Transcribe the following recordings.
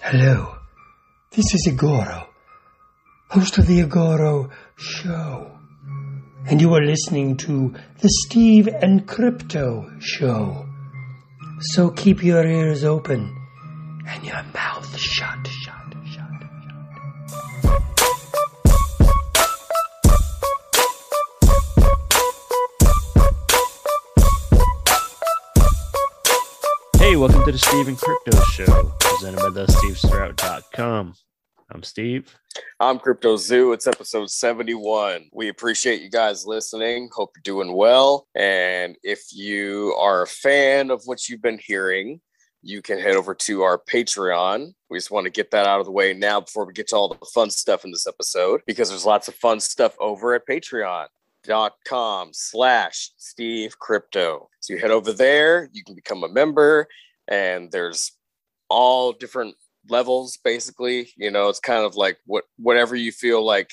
Hello, this is Igoro, host of the Igoro Show. And you are listening to the Steve and Crypto Show. So keep your ears open and your mouth to the Steve and Crypto Show, presented by thestevestrout.com. I'm Steve. I'm Crypto Zoo. It's episode 71. We appreciate you guys listening. Hope you're doing well. And if you are a fan of what you've been hearing, you can head over to our Patreon. We just want to get that out of the way now before we get to all the fun stuff in this episode because there's lots of fun stuff over at patreon.com slash Steve Crypto. So you head over there, you can become a member, and there's all different levels basically you know it's kind of like what whatever you feel like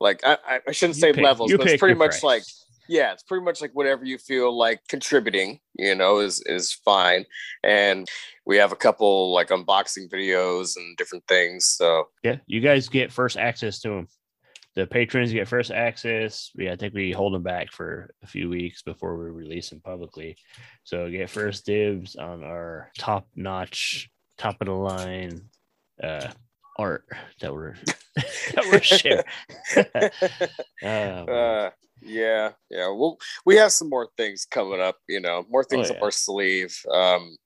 like i I- shouldn't say pick- levels but it's pretty much price. like yeah it's pretty much like whatever you feel like contributing you know is is fine and we have a couple like unboxing videos and different things so Yeah, you guys get first access to them. The patrons get first access. We I think we hold them back for a few weeks before we release them publicly. So get first dibs on our top notch, top of the line uh art that we're that we're sharing. Um, uh yeah yeah well we have some more things coming up you know more things up Oh, yeah. our sleeve um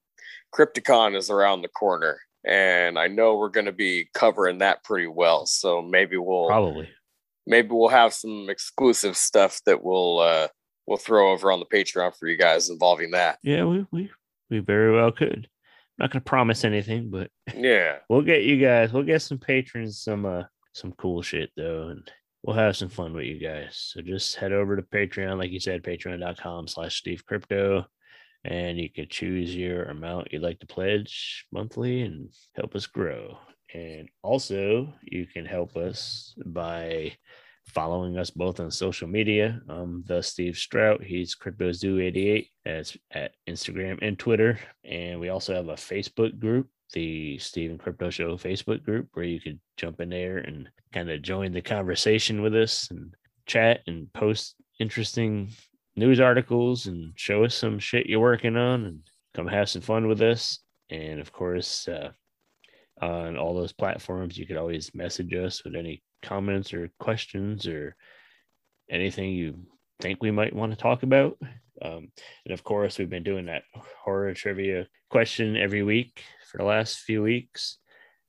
crypticon is around the corner and i know we're going to be covering that pretty well so maybe we'll probably. Maybe we'll have some exclusive stuff that we'll uh we'll throw over on the patreon for you guys involving that. Yeah, we we we very well could. I'm not gonna promise anything, but yeah. we'll get you guys we'll get some patrons some uh some cool shit though and we'll have some fun with you guys. So just head over to patreon like you said patreon.com slash steve crypto and you can choose your amount you'd like to pledge monthly and help us grow and also you can help us by following us both on social media. Um the steve strout. He's cryptozoo88 that's at instagram and twitter. And we also have a facebook group the Steve and Crypto Show Facebook group where you could jump in there and kind of join the conversation with us and chat and post interesting news articles and show us some shit you're working on and come have some fun with us. And of course, uh, on all those platforms, you could always message us with any comments or questions or anything you think we might want to talk about. Um, and of course, we've been doing that horror trivia question every week for the last few weeks.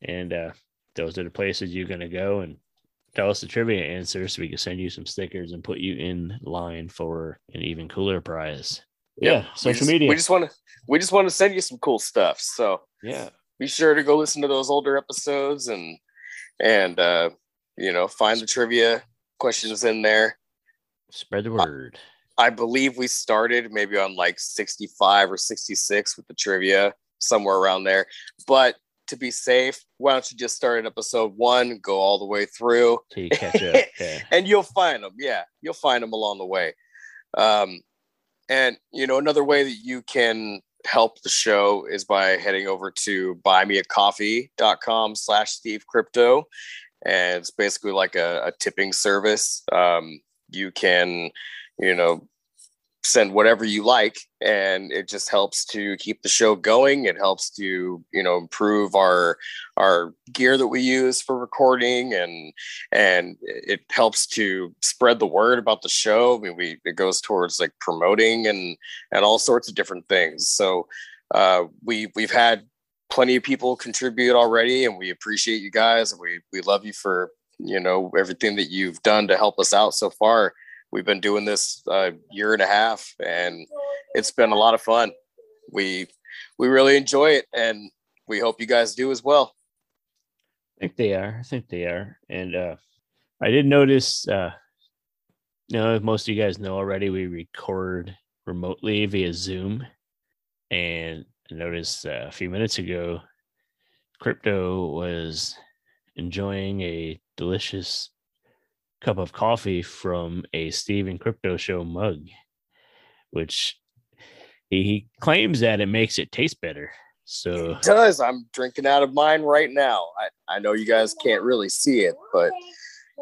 And uh, those are the places you're going to go and tell us the trivia answer so we can send you some stickers and put you in line for an even cooler prize. Yeah. We social just- media. we just want to we just want to send you some cool stuff so yeah. Be sure to go listen to those older episodes and and uh you know find the trivia questions in there Spread the word. i believe we started maybe on like 65 or 66 with the trivia somewhere around there but to be safe why don't you just start at episode one go all the way through you catch up. Yeah. and you'll find them yeah you'll find them along the way um and you know another way that you can help the show is by heading over to buymeacoffee.com slash steve crypto. And it's basically like a, a tipping service. Um you can you know send whatever you like and it just helps to keep the show going. It helps to you know improve our our gear that we use for recording and and it helps to spread the word about the show. I mean we it goes towards like promoting and and all sorts of different things. So uh we we've had plenty of people contribute already and we appreciate you guys and we we love you for you know everything that you've done to help us out so far we've been doing this a year and a half and it's been a lot of fun we we really enjoy it and we hope you guys do as well I think they are. I think they are. And uh I did notice uh you know, most of you guys know already we record remotely via Zoom. And I noticed uh, a few minutes ago crypto was enjoying a delicious cup of coffee from a Steve and Crypto Show mug, which he, he claims that it makes it taste better. So It does. I'm drinking out of mine right now. I, I know you guys can't really see it, but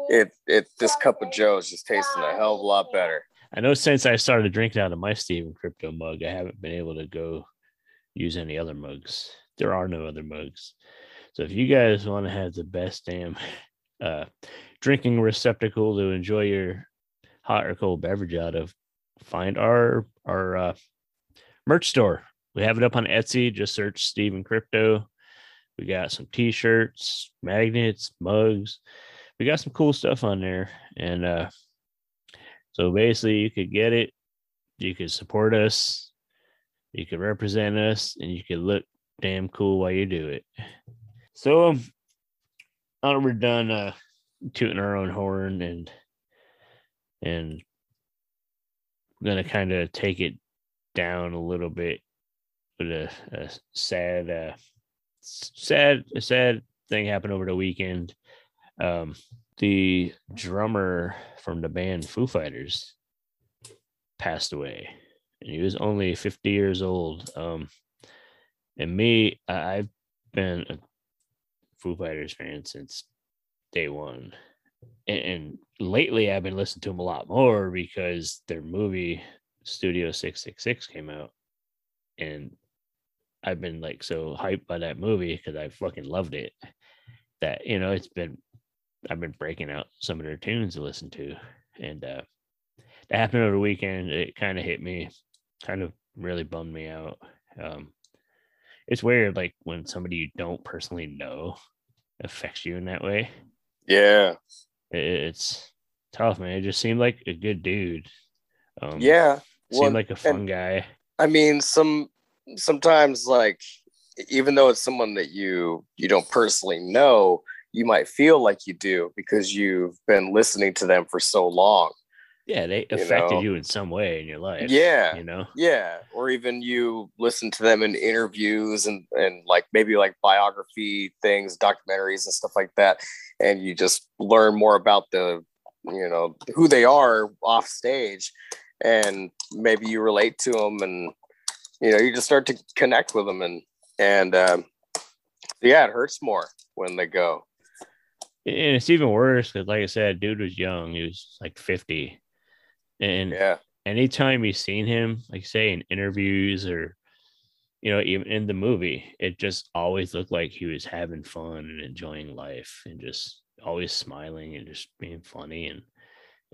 it it this cup of Joe is just tasting a hell of a lot better. I know since I started drinking out of my Steve and Crypto mug, I haven't been able to go use any other mugs. There are no other mugs. So if you guys want to have the best damn uh, drinking receptacle to enjoy your hot or cold beverage out of, find our our uh, merch store. We have it up on Etsy. Just search Steve and Crypto. We got some t-shirts, magnets, mugs. We got some cool stuff on there. And uh so basically you could get it, you could support us, you could represent us, and you could look damn cool while you do it. So um now that we're done uh tooting our own horn and and gonna kind of take it down a little bit with a, a sad uh sad sad thing happened over the weekend. Um the drummer from the band foo fighters passed away and he was only 50 years old. Um and me i've been a foo fighters fan since day one and, and lately i've been listening to them a lot more because their movie studio 666 came out and I've been like so hyped by that movie because I fucking loved it. That you know, it's been I've been breaking out some of their tunes to listen to, and uh that happened over the weekend. It kind of hit me, kind of really bummed me out. Um It's weird, like when somebody you don't personally know affects you in that way. Yeah. It's tough, man. It just seemed like a good dude. Um, Yeah. seemed like a fun and- guy. I mean, some sometimes like even though it's someone that you you don't personally know, you might feel like you do because you've been listening to them for so long. Yeah, they you affected know. you in some way in your life. Yeah. you know. Yeah, or even you listen to them in interviews and and like maybe like biography things, documentaries and stuff like that, and you just learn more about the you know who they are off stage, and maybe you relate to them, and you know you just start to connect with them, and and um, yeah, it hurts more when they go. And it's even worse because, like I said, dude was young. He was like 50. And Yeah, anytime you've seen him, like say in interviews or, you know, even in the movie, it just always looked like he was having fun and enjoying life and just always smiling and just being funny. And,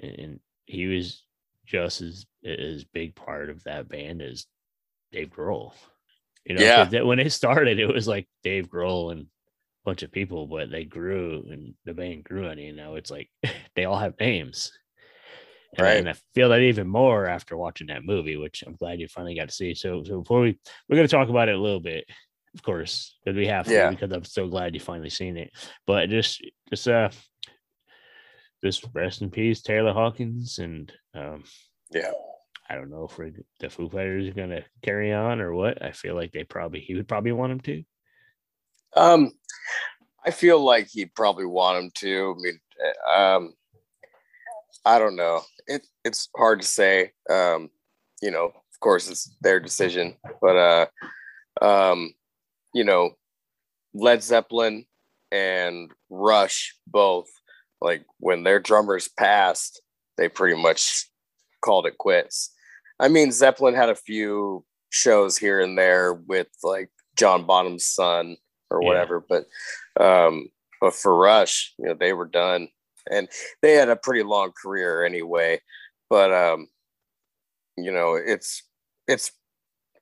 and he was just as, as big part of that band as Dave Grohl. You know, Yeah. that- when it started, it was like Dave Grohl and a bunch of people, but they grew and the band grew on you. Now it's like they all have names. And, Right. and I feel that even more after watching that movie, which I'm glad you finally got to see. So, so before we we're gonna talk about it a little bit, of course, because we have to, Yeah. because I'm so glad you finally seen it. But just just uh just rest in peace, Taylor Hawkins, and um yeah, I don't know if we're, the Foo Fighters are gonna carry on or what. I feel like they probably he would probably want them to. Um, I feel like he'd probably want him to. I mean, uh, um, I don't know. It it's hard to say. Um, you know, of course, it's their decision, but uh, um, you know, Led Zeppelin and Rush both like when their drummers passed, they pretty much called it quits. I mean, Zeppelin had a few shows here and there with like John Bonham's son or Yeah. whatever, but um, but for Rush, you know, they were done, and they had a pretty long career anyway. But um, you know, it's it's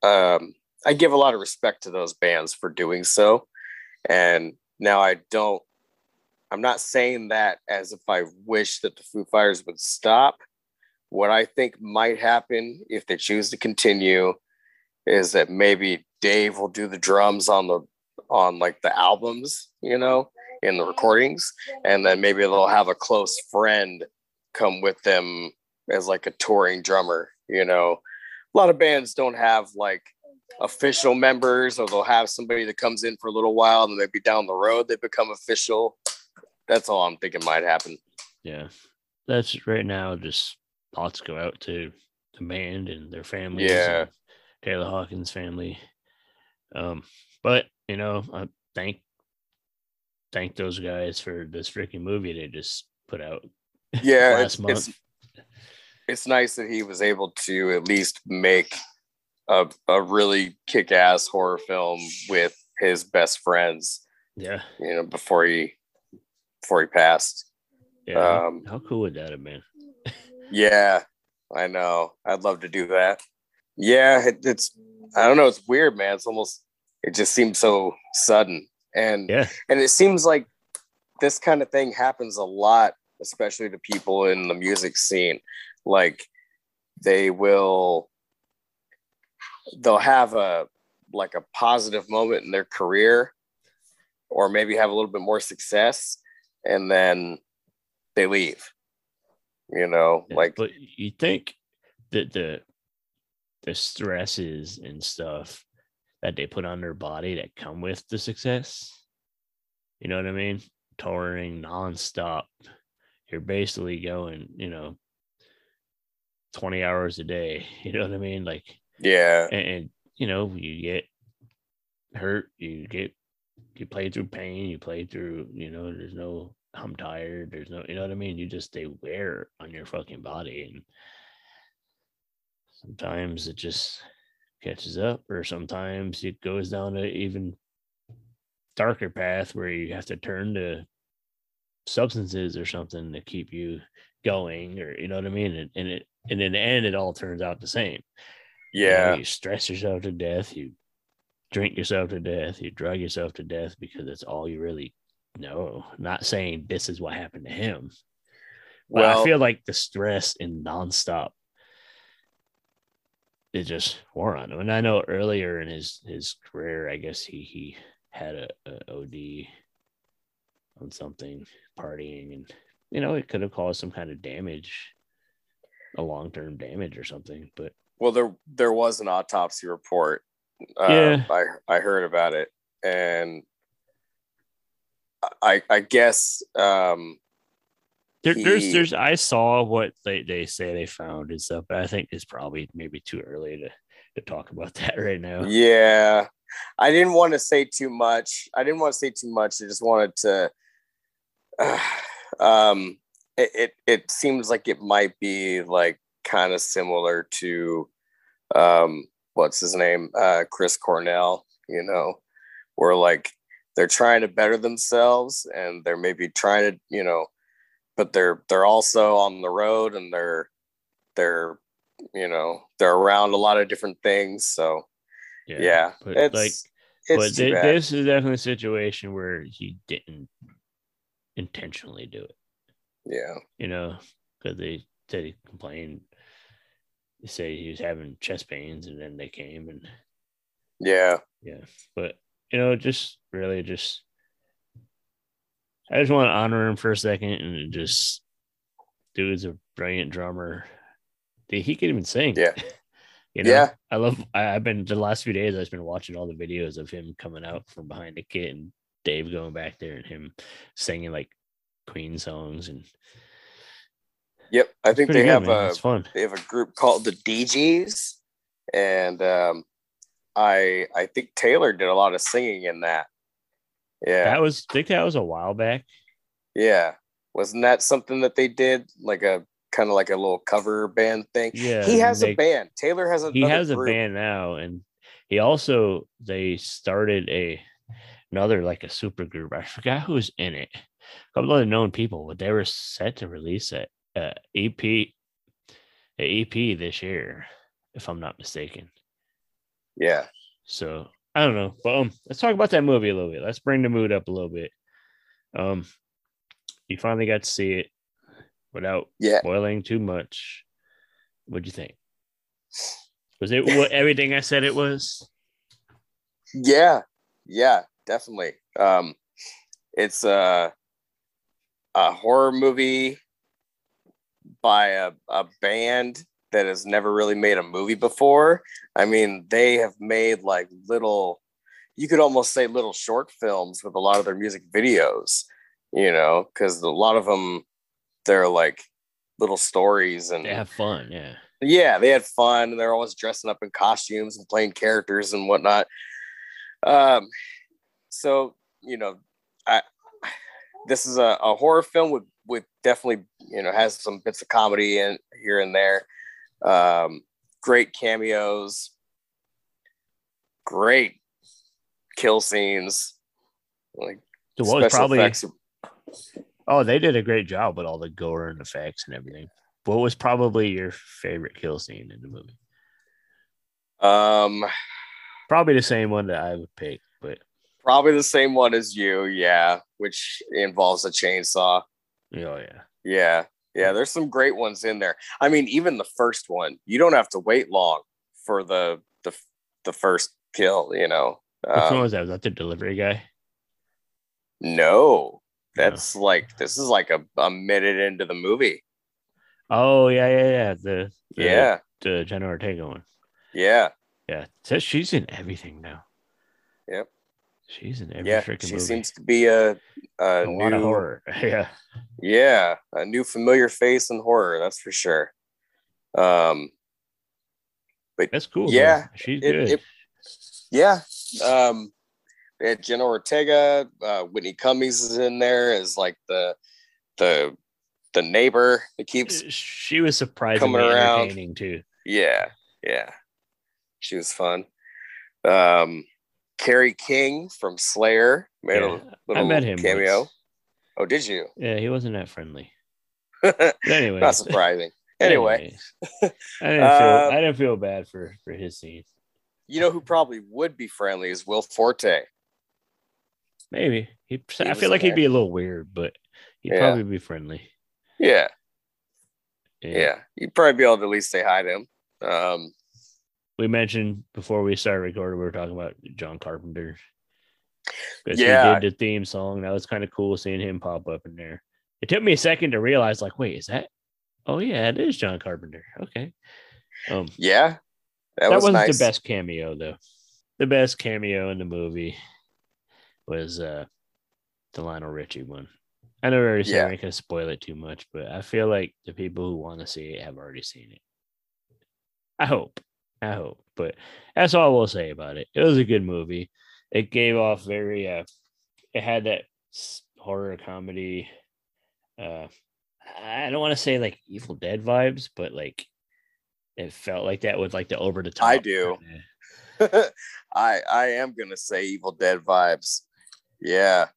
um, I give a lot of respect to those bands for doing so, and now I don't. I'm not saying that as if I wish that the Foo Fighters would stop. What I think might happen if they choose to continue is that maybe Dave will do the drums on the on like the albums, you know, in the recordings, and then maybe they'll have a close friend come with them as like a touring drummer, you know. A lot of bands don't have like official members or they'll have somebody that comes in for a little while and maybe down the road they become official. That's all I'm thinking might happen. Yeah, that's right now. Just thoughts go out to the band and their families. Yeah. Taylor Hawkins' family. Um, But you know, I thank thank those guys for this freaking movie they just put out Yeah, last it's, month. it's it's nice that he was able to at least make a, a really kick-ass horror film with his best friends yeah, you know before he before he passed yeah. um How cool would that have been? yeah i know i'd love to do that yeah it, it's i don't know it's weird man it's almost it just seems so sudden and Yeah, and it seems like this kind of thing happens a lot especially to people in the music scene. Like they will they'll have a like a positive moment in their career or maybe have a little bit more success and then they leave you know? Yeah, like but you think that the the stresses and stuff that they put on their body that come with the success. You know what I mean? Touring nonstop. You're basically going, you know, 20 hours a day. You know what I mean? Like, yeah and, and you know, you get hurt, you get, you play through pain, you play through, you know, there's no, I'm tired, there's no, you know what I mean? You just, they wear on your fucking body. And sometimes it just catches up, or sometimes it goes down a even darker path where you have to turn to substances or something to keep you going, or you know what I mean? And, and it, and in the end, it all turns out the same. You know, yeah you stress yourself to death, you drink yourself to death, you drug yourself to death because it's all you really know. Not saying this is what happened to him. But I feel like the stress and nonstop it just wore on him. And I know earlier in his his career, I guess he he had a, a OD on something, partying, and you know, it could have caused some kind of damage, a long term damage or something. But well there there was an autopsy report uh, Yeah. i i heard about it and i i guess um There, there's He- there's I saw what they, they say they found and stuff, but I think it's probably maybe too early to to talk about that right now. Yeah. I didn't want to say too much. I didn't want to say too much. I just wanted to um it, it it seems like it might be like kind of similar to um what's his name? Uh Chris Cornell, you know, where like they're trying to better themselves and they're maybe trying to, you know, but they're they're also on the road and they're they're you know, they're around a lot of different things. So yeah, but it's like, it's but bad. this is definitely a situation where he didn't intentionally do it. yeah, You know, because they said he complained. They say he was having chest pains, and then they came and yeah, yeah but you know just really just i just want to honor him for a second and just dude's a brilliant drummer Dude, he can even sing Yeah. you know Yeah. i love I, i've been the last few days i've been watching all the videos of him coming out from behind the kit and dave going back there and him singing like queen songs and yep. I think they good, have man. a it's fun they have a group called the Dee Gees, and um, I I think Taylor did a lot of singing in that. Yeah, that was I think that was a while back. Yeah. Wasn't that something that they did? Like a kind of like a little cover band thing? yeah he has they- a band. Taylor has a he has a band now and he also they started a another like a super group. I forgot who was in it. A couple of known people but they were set to release a, a ep a ep this year if i'm not mistaken. Yeah, so i don't know but um let's talk about that movie a little bit. Let's bring the mood up a little bit. Um you finally got to see it without yeah. spoiling too much. What'd you think? Was it what everything i said it was? Yeah, yeah, definitely. Um, it's a a horror movie by a, a band that has never really made a movie before. I mean, they have made like little, you could almost say little short films with a lot of their music videos, you know, because a lot of them, they're like little stories and They have fun, yeah. yeah, they had fun. And They're always dressing up in costumes and playing characters and whatnot. Um, so you know, I this is a, a horror film with with definitely you know has some bits of comedy in here and there. Um, great cameos, great kill scenes. Like what was probably effects. oh they did a great job with all the gore and effects and everything. What was probably your favorite kill scene in the movie? Um, Probably the same one that I would pick, but probably the same one as you, yeah, which involves a chainsaw. oh yeah. Yeah, yeah. There's some great ones in there. I mean, even the first one, you don't have to wait long for the the the first kill. You know, Which one Um, was that? Was that the delivery guy? no, that's like this is like a, a minute into the movie. Oh yeah, yeah, yeah. The, the Yeah, the Jenna Ortega one. yeah, Yeah, says she's in everything now. Yep. She's in every yeah. freaking She movie. seems to be a a, a new lot of horror. yeah, yeah a new familiar face in horror. That's for sure. Um, but that's cool. Yeah, she's it- good. it- yeah. Um, we had Jenna Ortega, uh, Whitney Cummings is in there as like the the the neighbor that keeps she was surprisingly coming around. entertaining too. yeah yeah she was fun. Um, Kerry King from Slayer made Yeah, a little I met him. cameo. once. Oh, did you? Yeah, he wasn't that friendly. Anyway, not surprising. Anyway, I didn't feel Um, I didn't feel bad for for his scene. you know who probably would be friendly is Will Forte. Maybe he. I feel like he'd be a little weird, but he'd Yeah. probably be friendly. Yeah, yeah. You'd probably be able to at least say hi to him. Um, we mentioned before we started recording, we were talking about John Carpenter. Because Yeah. he did the theme song. That was kind of cool seeing him pop up in there. It took me a second to realize, like, wait, is that? Oh yeah, it is John Carpenter. Okay. Um, yeah, that, that, was wasn't nice. the best cameo though. The best cameo in the movie was uh the Lionel Richie one. I know we already said Yeah. can spoil it too much, but I feel like the people who want to see it have already seen it. I hope. I hope. But that's all we'll say about it. It was a good movie. It gave off very uh it had that horror comedy uh I don't want to say like Evil Dead vibes, but like it felt like that with like the over the top. I do. I I am gonna say Evil Dead vibes. Yeah.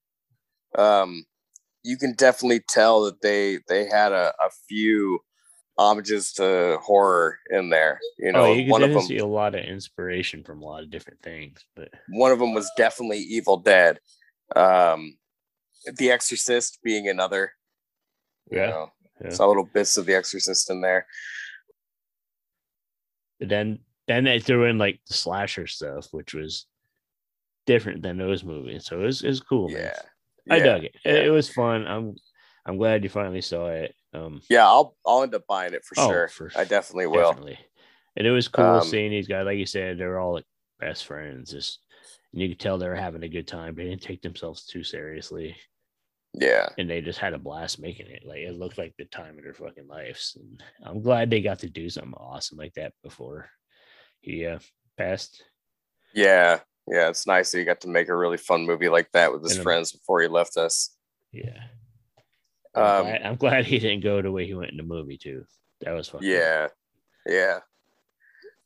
Um you can definitely tell that they they had a, a few homages to horror in there. You know, oh, you one of them see a lot of inspiration from a lot of different things. But one of them was definitely Evil Dead. Um The Exorcist being another. You Yeah, know, yeah. saw little bits of The Exorcist in there. then then they threw in like the slasher stuff, which was different than those movies. So it was, it was cool. man. Yeah. I dug it. it. yeah. It was fun. I'm I'm glad you finally saw it. Um, Yeah, I'll I'll end up buying it for Oh, sure. for- I definitely will. definitely. And it was cool Um, seeing these guys. Like you said, they're all like best friends. Just and you could tell they were having a good time. They didn't take themselves too seriously, Yeah. and they just had a blast making it. Like it looked like the time of their fucking lives. And I'm glad they got to do something awesome like that before he uh, passed. Yeah. Yeah. It's nice that he got to make a really fun movie like that with his And, um, friends before he left us. Yeah. Um, I'm, glad, I'm glad he didn't go the way he went in the movie too. That was fucking Yeah. Yeah.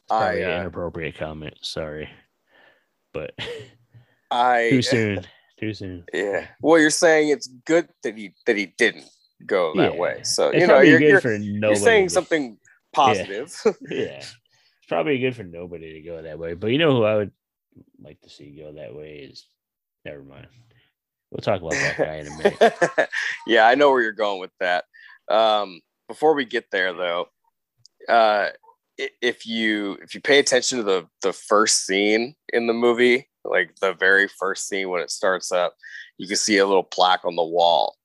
Probably I an uh, inappropriate comment. Sorry, but I too soon. Too soon. Yeah. Well, you're saying it's good that he that he didn't go that Yeah. way. So It's you know you're, good you're, you're saying something positive. Yeah, it's probably good for nobody to go that way. But you know who I would like to see go that way is. Never mind. We'll talk about that guy in a minute. yeah, I know where you're going with that. Um, before we get there, though, uh, if you if you pay attention to the the first scene in the movie, like the very first scene when it starts up, you can see a little plaque on the wall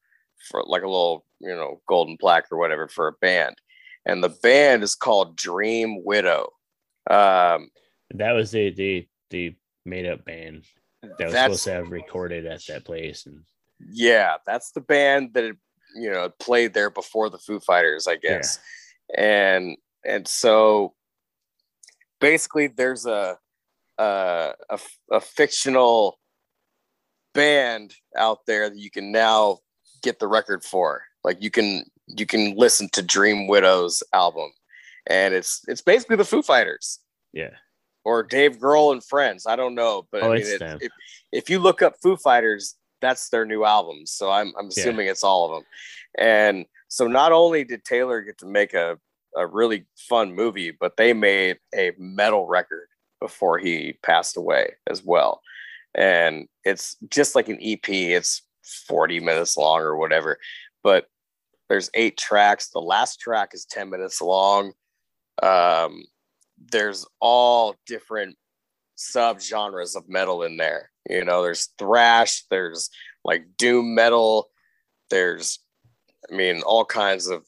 for like a little you know golden plaque or whatever for a band, and the band is called Dream Widow. Um, That was the the the made up band that was that's supposed to have recorded at that place, and yeah, that's the band that you know played there before the Foo Fighters, I guess. And and so basically there's a uh, a, a fictional band out there that you can now get the record for. Like you can you can listen to Dream Widows album, and it's it's basically the Foo Fighters Yeah. Or Dave Grohl and friends. I don't know, but Oh, I mean, it- if if you look up Foo Fighters, that's their new album. So I'm I'm Yeah. assuming it's all of them. And so not only did Taylor get to make a a really fun movie, but they made a metal record before he passed away as well. And it's just like an EP. It's 40 minutes long or whatever, but there's eight tracks. The last track is 10 minutes long. Um, there's all different sub genres of metal in there. You know, there's thrash, there's like doom metal, there's, I mean, all kinds of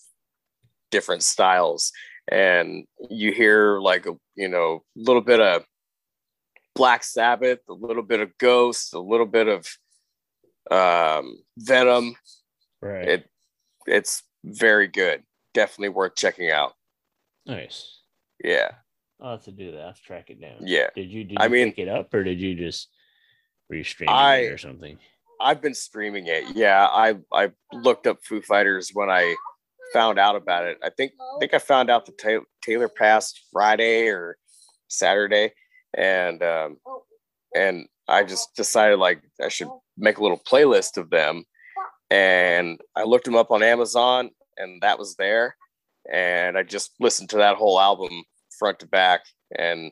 different styles. And you hear like a, you know, a little bit of Black Sabbath, a little bit of Ghost, a little bit of um, Venom. Right. It it's very good. Definitely worth checking out. nice. Yeah. I'll have to do that. I'll track it down. Yeah. Did you did I mean- pick it up or did you just were you streaming I- it or something? I've been streaming it. Yeah, I I looked up Foo Fighters when I found out about it. I think I think I found out the Ta- Taylor passed Friday or Saturday, and um, and I just decided like I should make a little playlist of them, and I looked them up on Amazon, and that was there, and I just listened to that whole album front to back, and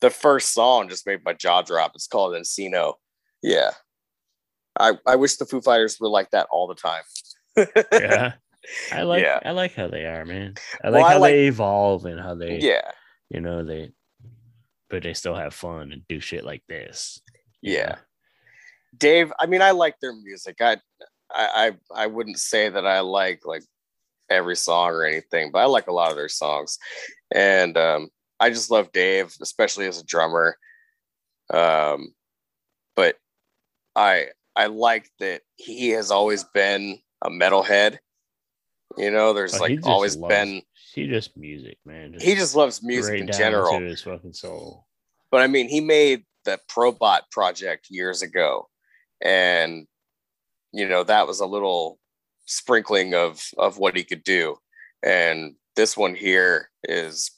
the first song just made my jaw drop. It's called Encino. Yeah. I, I wish the Foo Fighters were like that all the time. Yeah. I like Yeah. I like how they are, man. I Well, like I how like- they evolve and how they yeah, you know they but they still have fun and do shit like this. yeah. know? Dave, I mean, I like their music. I, I, I I wouldn't say that I like like every song or anything, but I like a lot of their songs, and um, I just love Dave, especially as a drummer. Um, but I I like that he has always been a metalhead. You know, there's he like always loves- been. he just music, man. He just loves music in general. his fucking soul. but I mean, he made the Probot project years ago, and you know that was a little sprinkling of of what he could do, and this one here is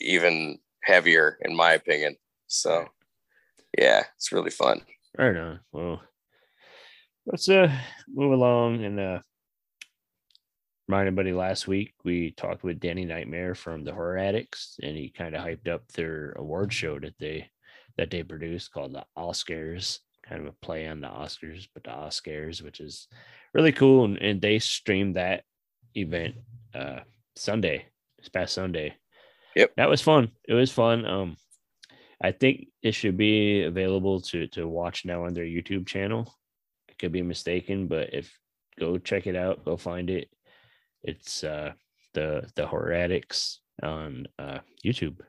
even heavier in my opinion. So, yeah, it's really fun. Right on. Well, let's uh move along and uh remind everybody last week we talked with Danny Nightmare from the Horror Addicts and he kind of hyped up their award show that they that they produced called the Oscars, kind of a play on the Oscars, but the Oscars, which is really cool. And, and they streamed that event uh Sunday, this past Sunday. Yep. That was fun. It was fun. Um I think it should be available to to watch now on their YouTube channel. I could be mistaken, but if go check it out, go find it. It's uh the the horror addicts on uh YouTube.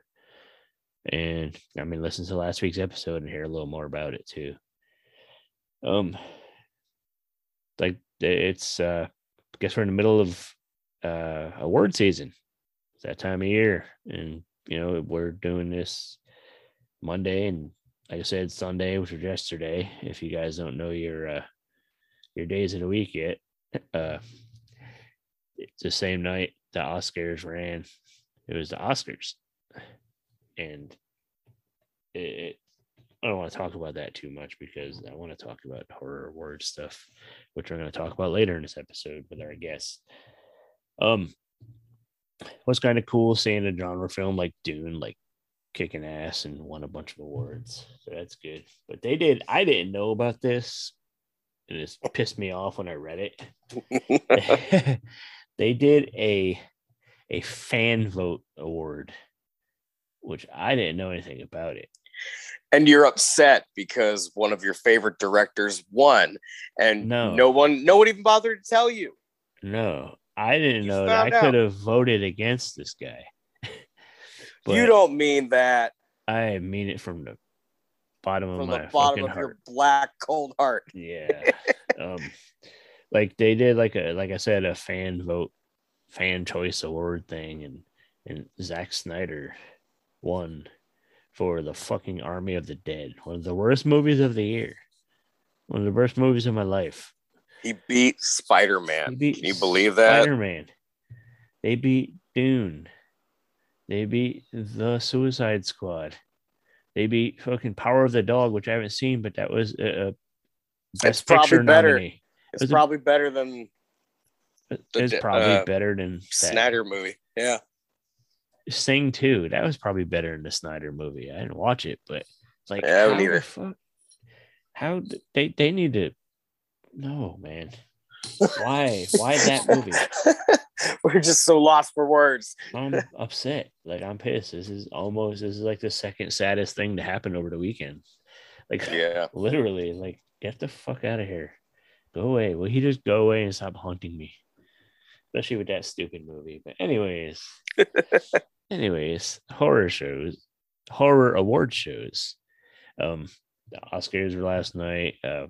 And I mean listen to last week's episode and hear a little more about it too. Um like it's uh I guess we're in the middle of uh award season. It's that time of year. And you know, we're doing this Monday and like I said, Sunday, which was yesterday. If you guys don't know your uh your days of the week yet, uh it's the same night the Oscars ran. It was the Oscars. And it, it I don't want to talk about that too much because I want to talk about horror word stuff, which we're going to talk about later in this episode with our guests. Um, was kind of cool seeing a genre film like Dune, like kicking ass and won a bunch of awards. So that's good. But they did. I didn't know about this, and it pissed me off when I read it. they did a a fan vote award, which I didn't know anything about it. and you're upset because one of your favorite directors won, and No. no one, no one even bothered to tell you. No, I didn't You know that I could have voted against this guy. you don't mean that I mean it from the bottom of my the bottom of heart. your black cold heart. Yeah. um like they did like a like I said, a fan vote, fan choice award thing and and Zack Snyder won for the fucking Army of the Dead, one of the worst movies of the year, one of the worst movies of my life. He beat Spider Man. Can you believe that? Spider Man. They beat Dune. They beat the Suicide Squad. They beat fucking Power of the Dog, which I haven't seen, but that was a, a It's best probably picture better. nominee. It's Was it- probably better than It's probably uh, better than that. Snyder movie. Yeah. Sing too. That was probably better than the Snyder movie. I didn't watch it, but it's like Yeah, I either. the fuck? How they they need to? No, man. Why? Why that movie? We're just so lost for words. I'm upset. Like I'm pissed. This is almost this is like the second saddest thing to happen over the weekend. Like Yeah. literally, like get the fuck out of here. Go away. Will he just go away and stop haunting me? Especially with that stupid movie. But anyways, anyways, horror shows, horror award shows. Um, the Oscars were last night. Uh,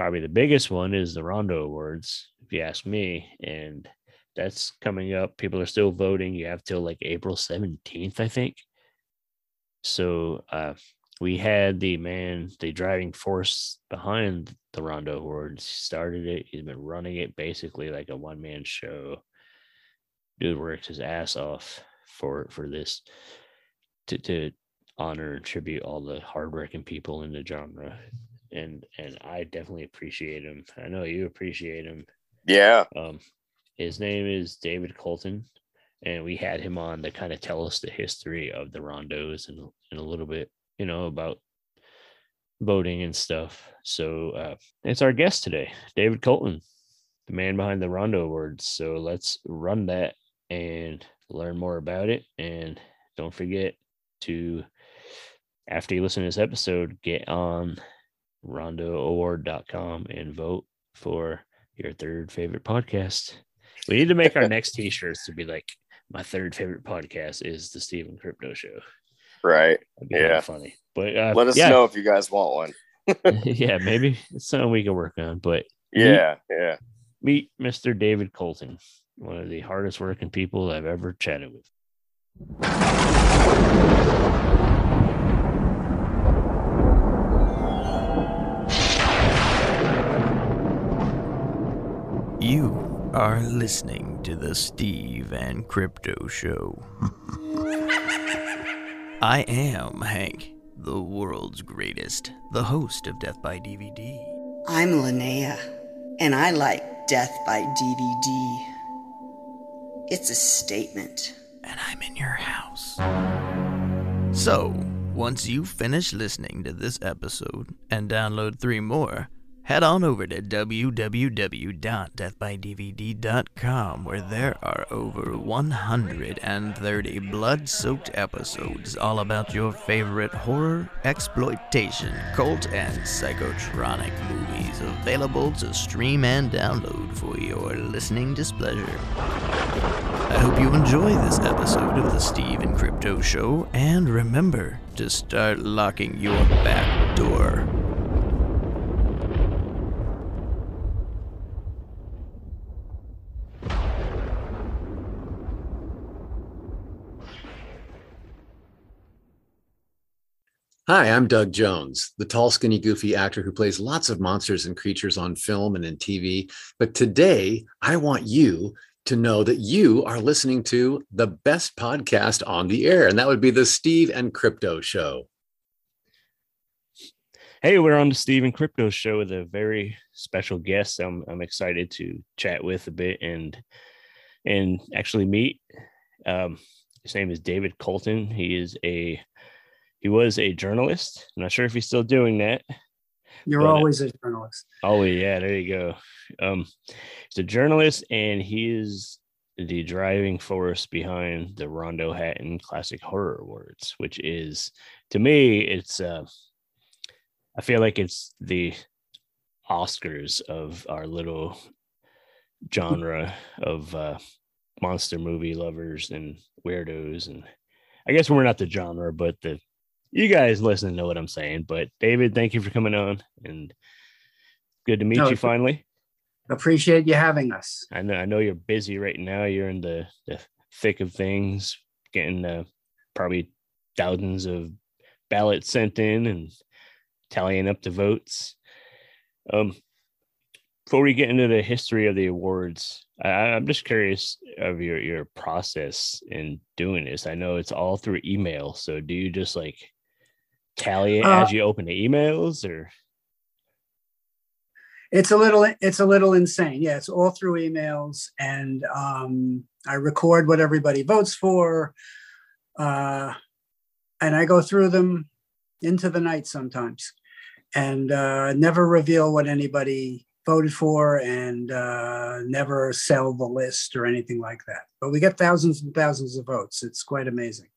probably the biggest one is the Rondo Awards, if you ask me, and that's coming up. People are still voting. You have till like April seventeenth, I think. So uh, we had the man, the driving force behind the Rondo Awards. He started it. He's been running it basically like a one man show. Dude works his ass off for for this to to honor and tribute all the hardworking people in the genre. And and I definitely appreciate him. I know you appreciate him. Yeah. Um, his name is David Colton, and we had him on to kind of tell us the history of the rondos and, and a little bit, you know, about voting and stuff. So uh, it's our guest today, David Colton, the man behind the Rondo Awards. So let's run that and learn more about it. And don't forget to, after you listen to this episode, get on rondoaward.com and vote for your third favorite podcast. We need to make our next t-shirts to be like my third favorite podcast is the Steve and Crypto Show. Right. Yeah. funny. But uh, Let us yeah, know if you guys want one. yeah, maybe it's something we can work on. But Yeah. Yeah. meet Mr. David Colton, one of the hardest working people I've ever chatted with. Are listening to the Steve and Crypto Show. I am Hank, the world's greatest, the host of Death by DVD. I'm Linnea, and I like Death by DVD. It's a statement. and I'm in your house. So, once you finish listening to this episode and download three more, head on over to www.deathbydvd.com where there are over 130 blood soaked episodes all about your favorite horror, exploitation, cult, and psychotronic movies available to stream and download for your listening displeasure. I hope you enjoy this episode of the Steve and Crypto Show, and remember to start locking your back door. Hi, I'm Doug Jones, the tall, skinny, goofy actor who plays lots of monsters and creatures on film and in TV. But today, I want you to know that you are listening to the best podcast on the air, and that would be the Steve and Crypto Show. Hey, we're on the Steve and Crypto Show with a very special guest. I'm I'm excited to chat with a bit and and actually meet. Um, his name is David Colton. He is a he was a journalist. I'm not sure if he's still doing that. You're always a journalist. Oh yeah, there you go. Um, he's a journalist, and he is the driving force behind the Rondo Hatton Classic Horror Awards, which is to me, it's uh, I feel like it's the Oscars of our little genre of uh, monster movie lovers and weirdos, and I guess we're not the genre, but the you guys listen know what I'm saying. But David, thank you for coming on, and good to meet No, you finally. Appreciate you having us. I know I know you're busy right now. You're in the, the thick of things, getting uh, probably thousands of ballots sent in and tallying up the votes. Um, before we get into the history of the awards, I, I'm just curious of your your process in doing this. I know it's all through email, so do you just like tally it Uh, as you open the emails, or It's a little it's a little insane. Yeah, it's all through emails and um I record what everybody votes for. Uh and I go through them into the night sometimes and uh never reveal what anybody voted for and uh never sell the list or anything like that. But we get thousands and thousands of votes. It's quite amazing.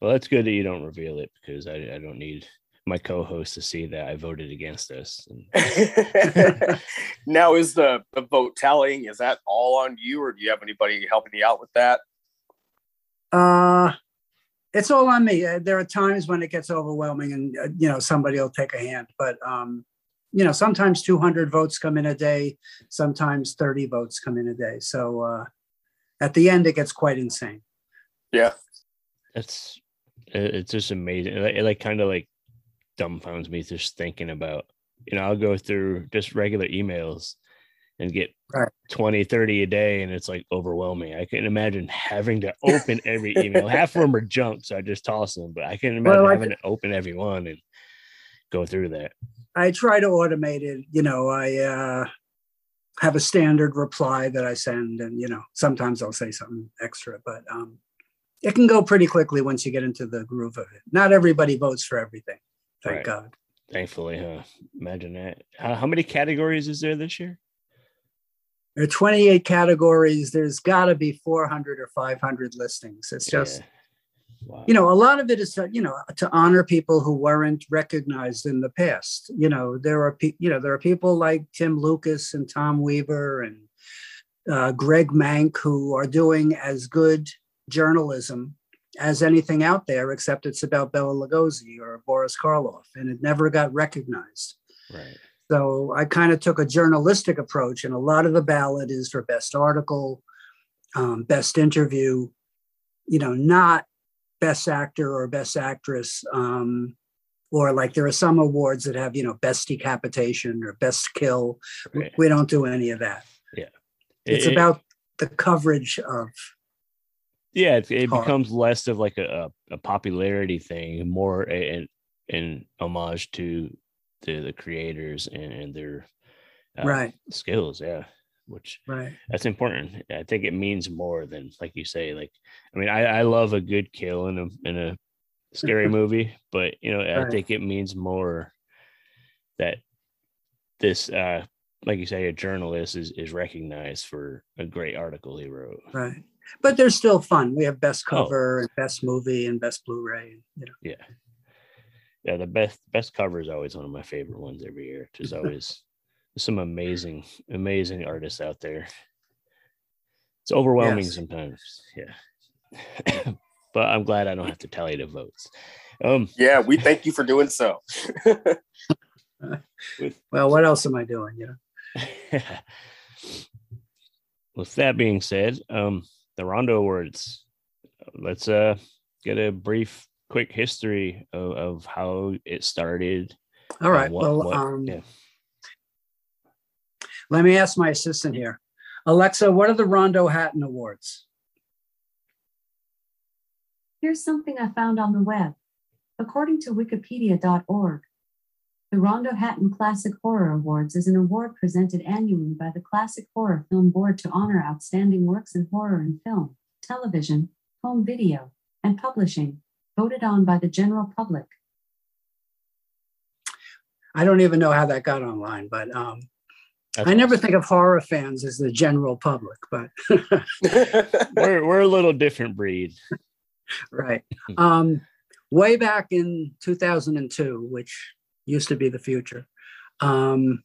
Well, that's good that you don't reveal it because I, I don't need my co-host to see that I voted against us. And now is the, the vote tallying is that all on you or do you have anybody helping you out with that Uh, it's all on me. Uh, There are times when it gets overwhelming, and uh, you know somebody will take a hand. But um, you know, sometimes 200 votes come in a day, sometimes 30 votes come in a day. So uh, at the end, it gets quite insane. yeah that's it- it's just amazing. It, like- it like kind of like dumbfounds me just thinking about, you know, I'll go through just regular emails and get Right. 20, 30 a day, and it's like overwhelming. I can imagine having to open every email. Half of them are junk, so I just toss them, but I can't imagine Well, I to open every one and go through that. I try to automate it. You know, I uh, have a standard reply that I send, and you know, sometimes I'll say something extra, but um, it can go pretty quickly once you get into the groove of it. Not everybody votes for everything, thank Right. God. Thankfully, huh? Imagine that. How, how many categories is there this year? There are 28 categories. There's got to be 400 or 500 listings. It's just, Yeah. Wow. you know, a lot of it is, to, you know, to honor people who weren't recognized in the past. You know, there are, pe- you know, there are people like Tim Lucas and Tom Weaver and uh, Greg Mank who are doing as good journalism as anything out there, except it's about Bela Lugosi or Boris Karloff, and it never got recognized. right. So I kind of took a journalistic approach, and a lot of the ballot is for best article, um, best interview, you know, not best actor or best actress. Um, or like there are some awards that have, you know, best decapitation or best kill. We- Right. We don't do any of that. It's It- it- about the coverage of, yeah it, it becomes less of like a, a, popularity thing more an an homage to the the creators and, and their uh, right, skills yeah which right. that's important. I think it means more than like you say like i mean i i love a good kill in a in a scary movie but you know i think it means more that this uh like you say a journalist is is recognized for a great article he wrote. Right. But they're still fun. We have best Oh. cover and best movie and best Blu-ray. You know. yeah yeah the best best cover is always one of my favorite ones every year there's always some amazing amazing artists out there it's overwhelming Yes. sometimes yeah but i'm glad i don't have to tally the votes um yeah we thank you for doing so Well, what else am I doing? You know. with that being said um the rondo awards let's uh get a brief quick history of, of how it started All right. what- well, what- um, yeah. let me ask my assistant here. Alexa, what are the Rondo Hatton Awards? Here's something I found on the web. According to Wikipedia.org, the Rondo Hatton Classic Horror Awards is an award presented annually by the Classic Horror Film Board to honor outstanding works in horror and film, television, home video, and publishing, voted on by the general public. I don't even know how that got online, but um, I never think of horror fans as the general public. But we're, we're a little different breed right, um, way back in 2002, which used to be the future, um,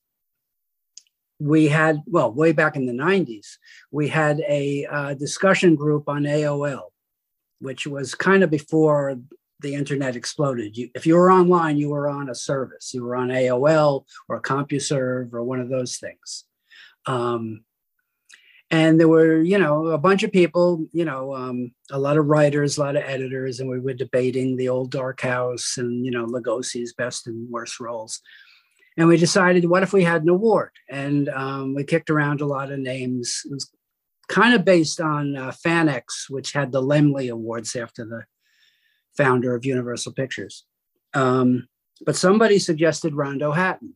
we had well, way back in the 90s, we had a uh, discussion group on AOL, which was kind of before the internet exploded. You, if you were online, you were on a service. You were on AOL or CompuServe or one of those things. Um, and there were you know a bunch of people you know um, a lot of writers a lot of editors and we were debating the old dark house and you know lugosi's best and worst roles. And we decided what if we had an award? And um, we kicked around a lot of names. It was kind of based on uh, fanex which had the Laemmle awards after the founder of universal pictures. Um, but somebody suggested rondo hatton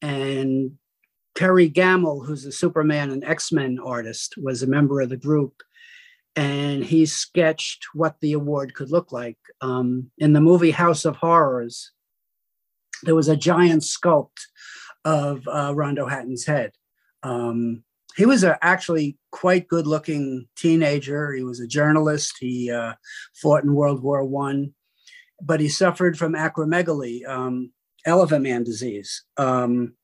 and Kerry Gammill, who's a Superman and X Men artist, was a member of the group, and he sketched what the award could look like. Um, in the movie House of Horrors, there was a giant sculpt of uh, Rondo Hatton's head. Um, he was a actually quite good looking teenager. He was a journalist. He uh, fought in World War One, but he suffered from acromegaly, um, elephant man disease. Um,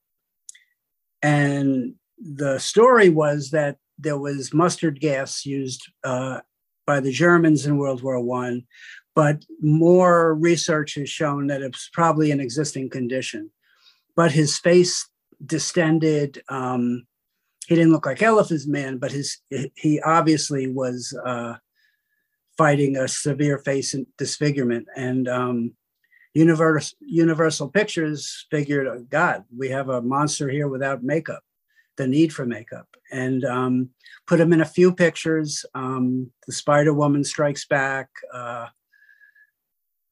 and the story was that there was mustard gas used uh, by the Germans in World War One, but more research has shown that it's probably an existing condition. But his face distended. Um, he didn't look like Elephant Man, but his he obviously was uh, fighting a severe face disfigurement. And um, Universal, Universal Pictures figured, oh, God, we have a monster here without makeup, the need for makeup, and um, put him in a few pictures. Um, the Spider Woman Strikes Back, uh,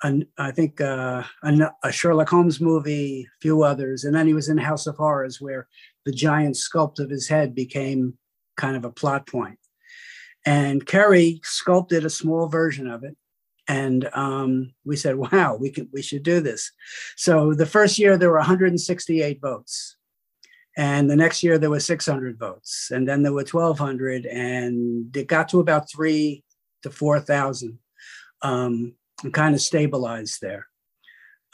an, I think uh, a, a, Sherlock Holmes movie, a few others, and then he was in House of Horrors, where the giant sculpt of his head became kind of a plot point. And Kerry sculpted a small version of it and um, we said, "Wow, we could we should do this." So the first year there were 168 votes, and the next year there were 600 votes, and then there were 1,200, and it got to about three to four thousand, um, and kind of stabilized there.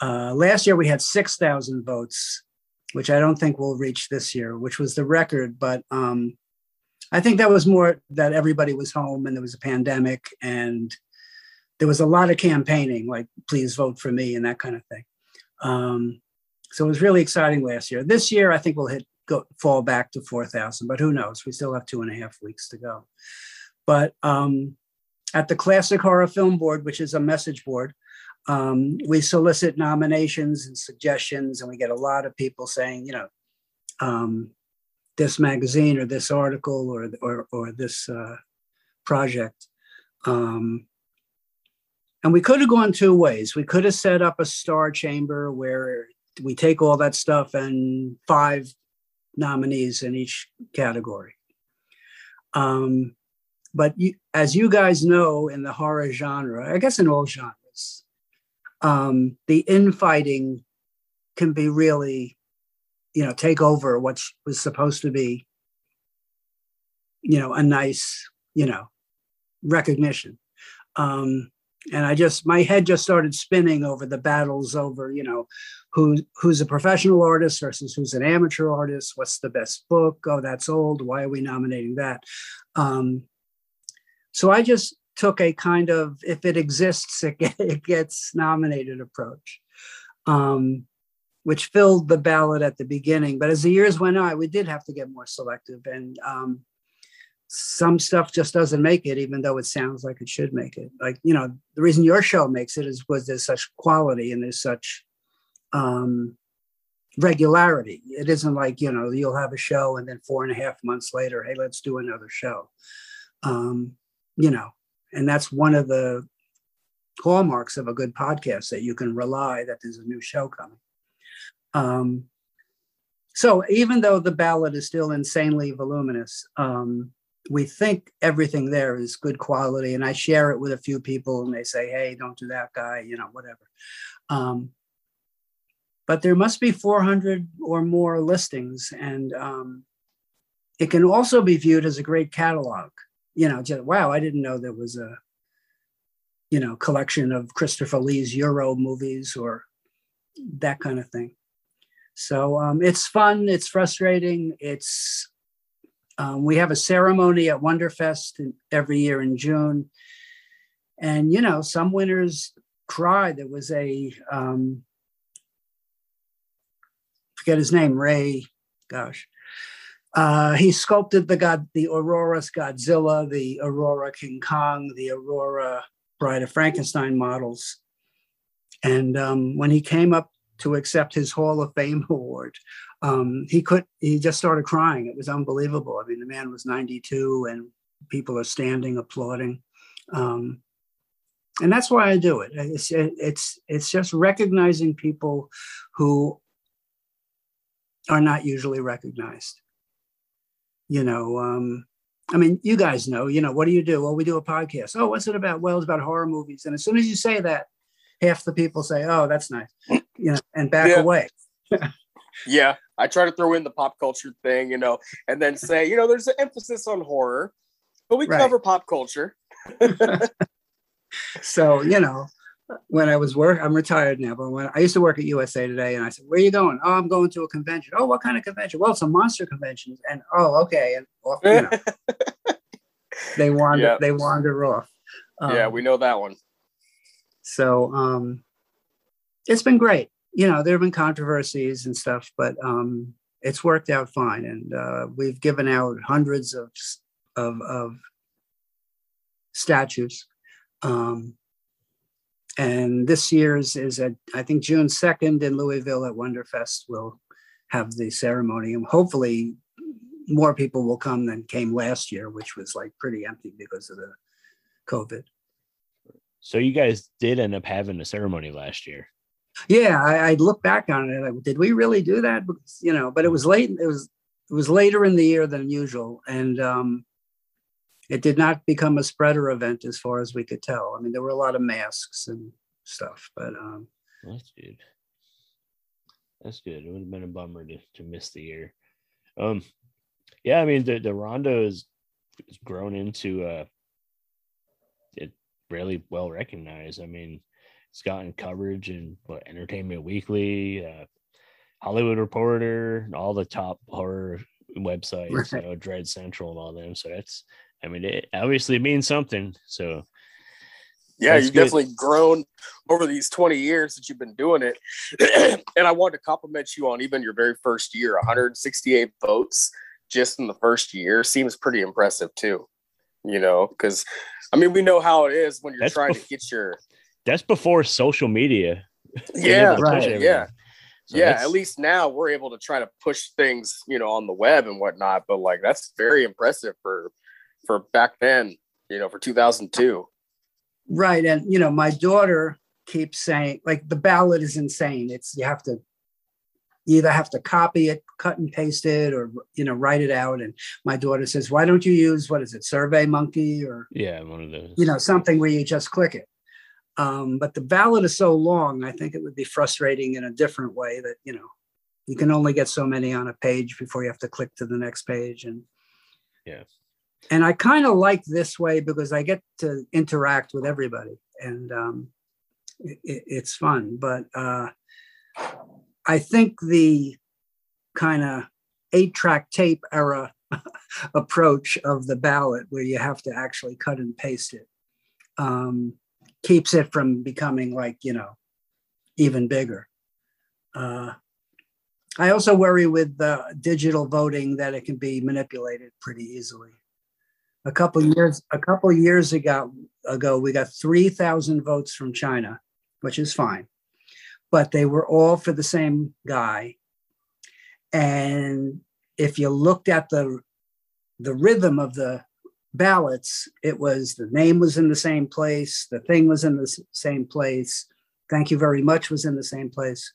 Uh, last year we had 6,000 votes, which I don't think we'll reach this year, which was the record, but. Um, I think that was more that everybody was home and there was a pandemic and there was a lot of campaigning, like please vote for me and that kind of thing. Um, so it was really exciting last year. This year, I think we'll hit go fall back to four thousand, but who knows? We still have two and a half weeks to go. But um, at the Classic Horror Film Board, which is a message board, um, we solicit nominations and suggestions, and we get a lot of people saying, you know, um, this magazine or this article or or, or this uh, project. Um, and we could have gone two ways. We could have set up a star chamber where we take all that stuff and five nominees in each category. Um, but you, as you guys know, in the horror genre, I guess in all genres, um, the infighting can be really, you know, take over what was supposed to be, you know, a nice, you know, recognition. Um, and I just my head just started spinning over the battles over you know who who's a professional artist versus who's an amateur artist. What's the best book? Oh, that's old. Why are we nominating that? Um, so I just took a kind of if it exists, it, get, it gets nominated approach. Um, which filled the ballot at the beginning. But as the years went on, we did have to get more selective. And um, some stuff just doesn't make it, even though it sounds like it should make it. Like, you know, the reason your show makes it is because there's such quality and there's such um, regularity. It isn't like, you know, you'll have a show and then four and a half months later, hey, let's do another show. Um, you know, and that's one of the hallmarks of a good podcast that you can rely that there's a new show coming. Um, so even though the ballot is still insanely voluminous, um, we think everything there is good quality and i share it with a few people and they say hey don't do that guy you know whatever. Um, but there must be 400 or more listings and um, it can also be viewed as a great catalog. You know just wow i didn't know there was a you know collection of christopher lee's euro movies or that kind of thing. So um, it's fun it's frustrating it's um, we have a ceremony at Wonderfest every year in June. And, you know, some winners cry. There was a, um, forget his name, Ray, gosh, Uh, he sculpted the god, the Aurora's Godzilla, the Aurora King Kong, the Aurora Bride of Frankenstein models. And um, when he came up to accept his Hall of Fame award, um, he could he just started crying. It was unbelievable. I mean, the man was 92, and people are standing applauding. Um, and that's why I do it. It's it's it's just recognizing people who are not usually recognized. You know, um, I mean, you guys know. You know, what do you do? Well, we do a podcast. Oh, what's it about? Well, it's about horror movies. And as soon as you say that, half the people say, "Oh, that's nice," you know, and back Yeah. away. Yeah, I try to throw in the pop culture thing, you know, and then say, you know, there's an emphasis on horror, but we Right. cover pop culture. so you know when i was work i'm retired now but when i used to work at usa today and i said where are you going oh i'm going to a convention oh what kind of convention well it's a monster convention and oh okay and off, you know, they wander Yeah. they wander off yeah, Um, we know that one. So um it's been great. You know there have been controversies and stuff but um it's worked out fine. And uh we've given out hundreds of of of statues. Um and this year's is at i think june 2nd in louisville at wonderfest We'll have the ceremony. And hopefully more people will come than came last year which was like pretty empty because of the covid So you guys did end up having a ceremony last year. yeah I, I look back on it like did we really do that because, you know but it was late it was it was later in the year than usual and um it did not become a spreader event as far as we could tell i mean there were a lot of masks and stuff but um That's good. That's good. It would have been a bummer to, to miss the year. Um, yeah, I mean the the Rondo is, is grown into uh, it really well recognized. I mean, it's gotten coverage in what Entertainment Weekly, uh, Hollywood Reporter, and all the top horror websites, you know, Dread Central and all them. So that's, I mean, it obviously means something. So Yeah, That's you've good. definitely grown over these 20 years that you've been doing it. and I wanted to compliment you on even your very first year 168 votes just in the first year seems pretty impressive, too. You know, because I mean, we know how it is when you're That's trying bef- to get your. that's before social media. Yeah, able to push right, yeah. So yeah, at least now we're able to try to push things, you know, on the web and whatnot. But like, that's very impressive for for back then, you know, for 2002. Right. And, you know, my daughter keeps saying, like, the ballot is insane. It's, you have to you either have to copy it, cut and paste it, or, you know, write it out. And my daughter says, why don't you use, what is it, Survey Monkey or, Yeah, one of those. you know, something where you just click it. Um, but the ballot is so long, I think it would be frustrating in a different way that, you know, you can only get so many on a page before you have to click to the next page. And Yeah. and I kind of like this way because I get to interact with everybody and um, it, it- it's fun. But uh, I think the kind of eight track tape era approach of the ballot, where you have to actually cut and paste it, um, keeps it from becoming like, you know, even bigger. Uh, I also worry with uh, digital voting that it can be manipulated pretty easily a couple years a couple years ago ago we got 3000 votes from china which is fine but they were all for the same guy. And if you looked at the the rhythm of the ballots it was the name was in the same place the thing was in the same place thank you very much was in the same place.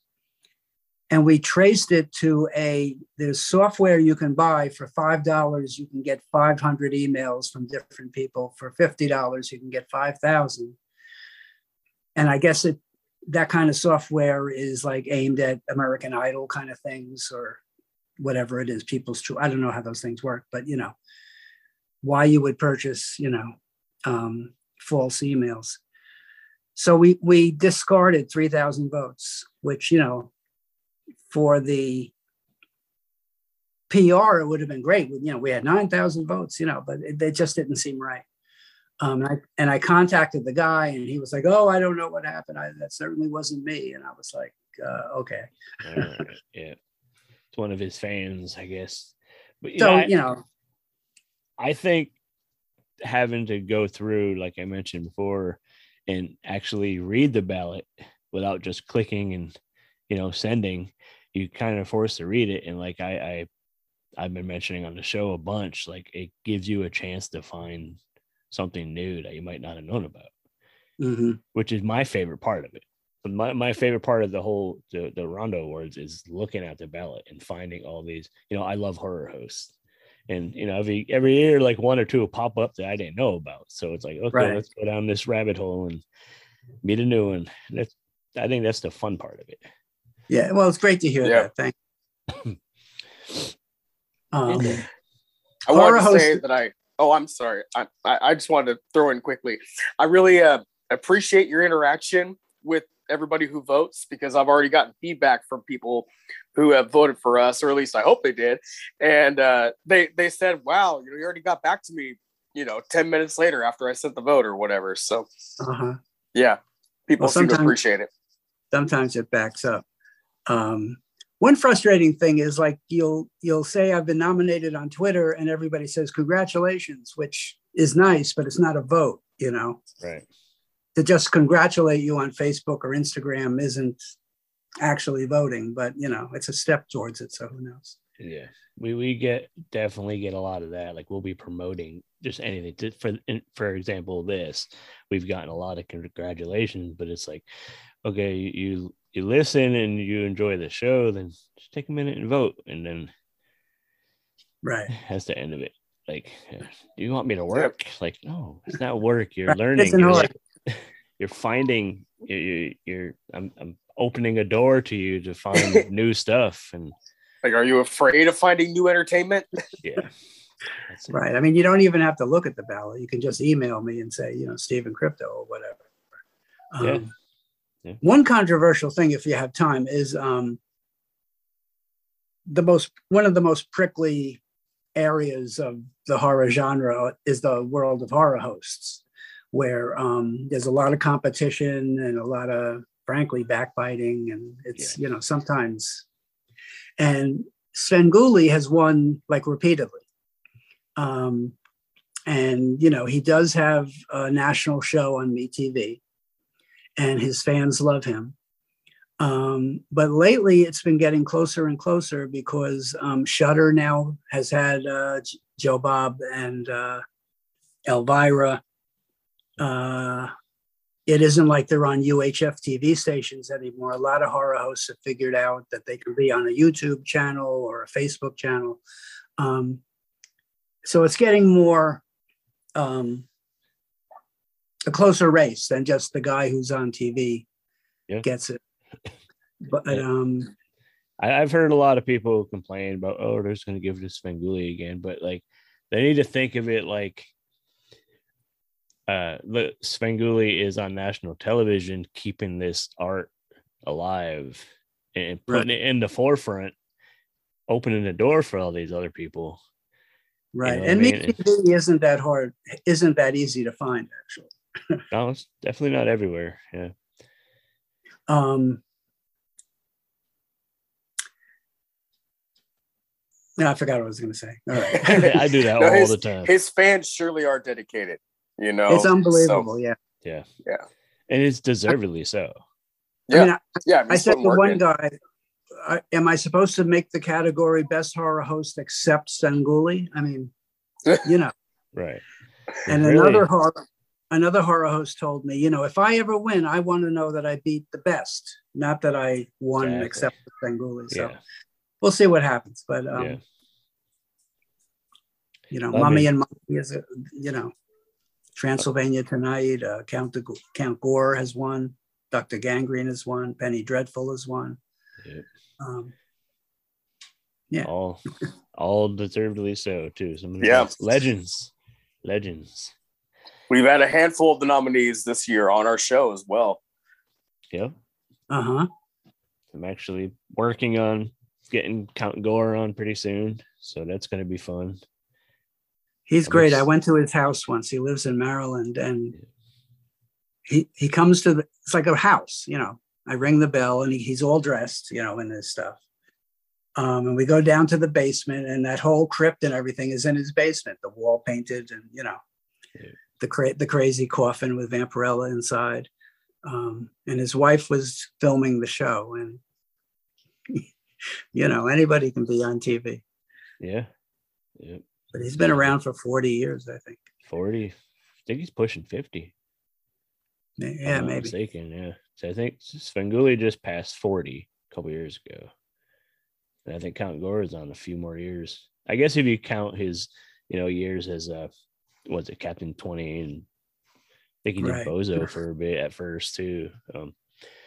And we traced it to a there's software you can buy for five dollars you can get 500 emails from different people. For 50 dollars you can get 5000 and i guess it that kind of software is like aimed at american idol kind of things or whatever it is people's true i don't know how those things work but you know why you would purchase you know um, false emails so we we discarded 3000 votes which you know for the PR, it would have been great. You know, we had 9,000 votes, you know, but it, it just didn't seem right. Um, and, I, and I contacted the guy and he was like, oh, I don't know what happened. I, that certainly wasn't me. And I was like, uh, okay. Right, yeah. It's one of his fans, I guess. But, So I- you know, I think having to go through, like I mentioned before, and actually read the ballot without just clicking and you know sending, you kind of forced to read it. And like I, I I've been mentioning on the show a bunch, like it gives you a chance to find something new that you might not have known about, mhm. which is my favorite part of it. But My, my favorite part of the whole the, the Rondo Awards is looking at the ballot and finding all these. You know, I love horror hosts and you know every every year like one or two will pop up that I didn't know about. So it's like okay, Right. let's go down this rabbit hole and meet a new one. That's I think that's the fun part of it. yeah. Well, it's great to hear Yeah. that. Thank. Um, I want to Horror say that I. Oh, I'm sorry. I, I just wanted to throw in quickly. I really uh, appreciate your interaction with everybody who votes because I've already gotten feedback from people who have voted for us, or at least I hope they did. And uh, they they said, "Wow, you know, you already got back to me." You know, ten minutes later after I sent the vote or whatever. So uh-huh. yeah, people Well, seem to sometimes- appreciate it. sometimes it backs up. Um, one frustrating thing is like you'll you'll say I've been nominated on Twitter and everybody says congratulations, which is nice, but it's not a vote. You know, Right. to just congratulate you on Facebook or Instagram isn't actually voting, but you know, it's a step towards it. So who knows? Yeah. We we get definitely get a lot of that. Like we'll be promoting just anything. To, for for example, this we've gotten a lot of congratulations, but it's like, okay, you you, you listen and you enjoy the show, then just take a minute and vote, and then Right. that's the end of it. Like, do you want me to work? Like, no, it's not work. You're learning. You're, hold you're finding. You're, you're. I'm. I'm opening a door to you to find new stuff, and Like, are you afraid of finding new entertainment? yeah. That's. Right. I mean, you don't even have to look at the ballot. You can just email me and say, you know, Steve and Crypto or whatever. Um, Yeah. One controversial thing, if you have time, is um, the most one of the most prickly areas of the horror genre is the world of horror hosts, where um, there's a lot of competition and a lot of, frankly, backbiting, and it's you know sometimes. And Svengoolie has won like repeatedly. Um, and you know he does have a national show on MeTV, and his fans love him. Um, but lately, it's been getting closer and closer because um, Shudder now has had uh, Joe Bob and uh, Elvira. Uh, it isn't like they're on UHF TV stations anymore. A lot of horror hosts have figured out that they can be on a YouTube channel or a Facebook channel. Um, so it's getting more um, a closer race than just the guy who's on TV Yeah. gets it. But Yeah. um, I, I've heard a lot of people complain about, oh, they're just going to give it to Svengoolie again, but like they need to think of it like uh, the Svengoolie is on national television, keeping this art alive and putting it in the forefront, opening the door for all these other people. right, know what I and mean? Isn't that hard, isn't that easy to find actually. No, it's definitely not everywhere. Yeah. Um, no, I forgot what I was going to say. All right. I do that No, all his- the time. His fans surely are dedicated. You know, it's So, unbelievable. yeah. yeah. Yeah. And it's deservedly so. Yeah. I mean, I, yeah, I he's said putting to one in. guy, I, "Am I supposed to make the category best horror host except Svengoolie?" I mean, you know. Right. And Really? another horror, another horror host told me, you know, if I ever win, I want to know that I beat the best, not that I won Exactly. except for Svengoolie. So Yeah. we'll see what happens. But um, Yeah. you know, I Mummy mean- and Monkey is, a, you know, Transylvania tonight. Uh, Count the, Count Gore has won. Doctor Gangrene has won. Penny Dreadful has won. Yep. Um, Yeah. All all deservedly so too. Some of the Yeah. legends. Legends. We've had a handful of the nominees this year on our show as well. Yep. uh huh. I'm actually working on getting Count Gore on pretty soon. So that's gonna be fun. He's That great. I went to his house once. He lives in Maryland, and he he comes to the. It's like a house, you know. I ring the bell, and he, he's all dressed, you know, in his stuff. Um, and we go down to the basement, and that whole crypt and everything is in his basement. The wall painted, and you know, Yeah. The cra- the crazy coffin with Vampirella inside. Um, and his wife was filming the show, and you know, anybody can be on TV. Yeah. Yeah. But he's been around for forty years, I think. 40. I think he's pushing 50. Yeah, maybe. Mistaken. Yeah. So I think Svengoolie just passed 40 a couple years ago. And I think Count Gore is on a few more years. I guess if you count his, you know, years as uh what's it, Captain 20 and I think he did Right. Bozo for a bit at first too. Um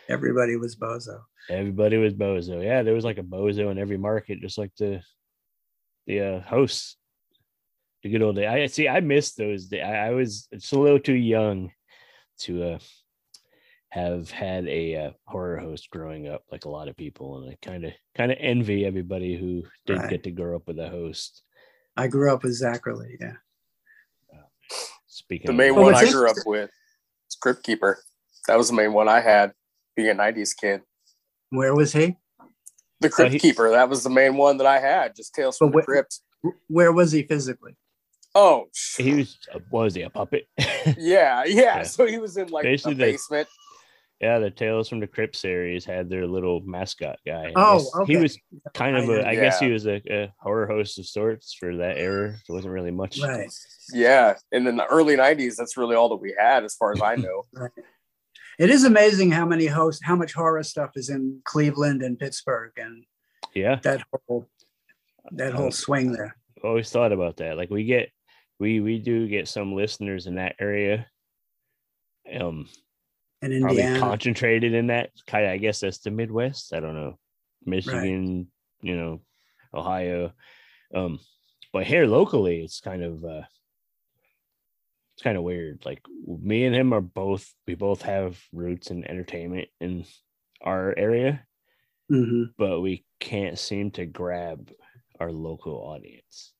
Everybody was bozo. everybody was Bozo. Yeah, there was like a Bozo in every market, just like the the uh hosts. The good old day. I see I missed those days. I, I was it's a little too young to uh have had a uh, horror host growing up like a lot of people and I kind of kind of envy everybody who did Right. get to grow up with a host. I grew up with Zacherley. Yeah. Speaking The main Well, one I grew up interesting- with, Crypt Keeper. That was the main one I had, being a '90s kid. Where was he? The Crypt he- Keeper. That was the main one that I had. Just Tales from But the wh- Crypt. Where was he physically? Oh, he was uh, what was he a puppet? yeah, yeah, Yeah. So he was in like Basically the the- basement. Yeah, the Tales from the Crypt series had their little mascot guy. Oh, okay. He was kind of I a, know. I guess he was a, a horror host of sorts for that era. There wasn't really much. Right. Yeah, and in the early '90s, that's really all that we had, as far as I know. Right. It is amazing how many hosts, how much horror stuff is in Cleveland and Pittsburgh, and Yeah, that whole that whole Um, swing there. always thought about that. Like we get, we we do get some listeners in that area. Um, In probably concentrated in that kind of. I guess that's the Midwest. I don't know, Michigan, you know, Ohio. Um, but here locally, it's kind of uh, it's kind of weird. Like me and him are both. We both have roots in entertainment in our area, hmm but we can't seem to grab our local audience.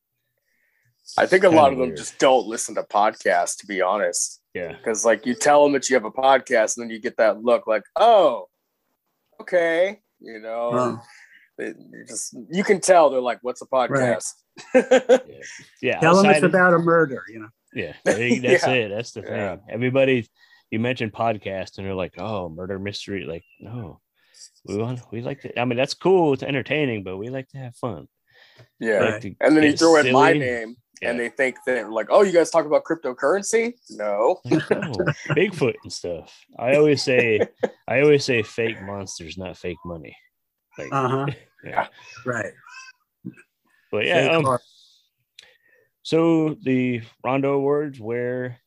I think a Kinda lot of them weird. just don't listen to podcasts, to be honest. Yeah, Because like you tell them that you have a podcast, and then you get that look, like, oh, okay, you know. They- you just you can tell they're like, "What's a podcast?" yeah, yeah. tell them it's of- about a murder. You know. Yeah, there you- that's Yeah. it. That's the Yeah. thing. Everybody, you mentioned podcast, and they're like, "Oh, murder mystery." Like, no, we want, we like to. I mean, that's cool. It's entertaining, but we like to have fun. Yeah. like to And then you get throw in my name, Yeah. and they think that like, "Oh, you guys talk about cryptocurrency?" No. No, Bigfoot and stuff. I always say, I always say, fake monsters, not fake money. Like, Uh huh. yeah. Right. But yeah, um, so the Rondo Awards, where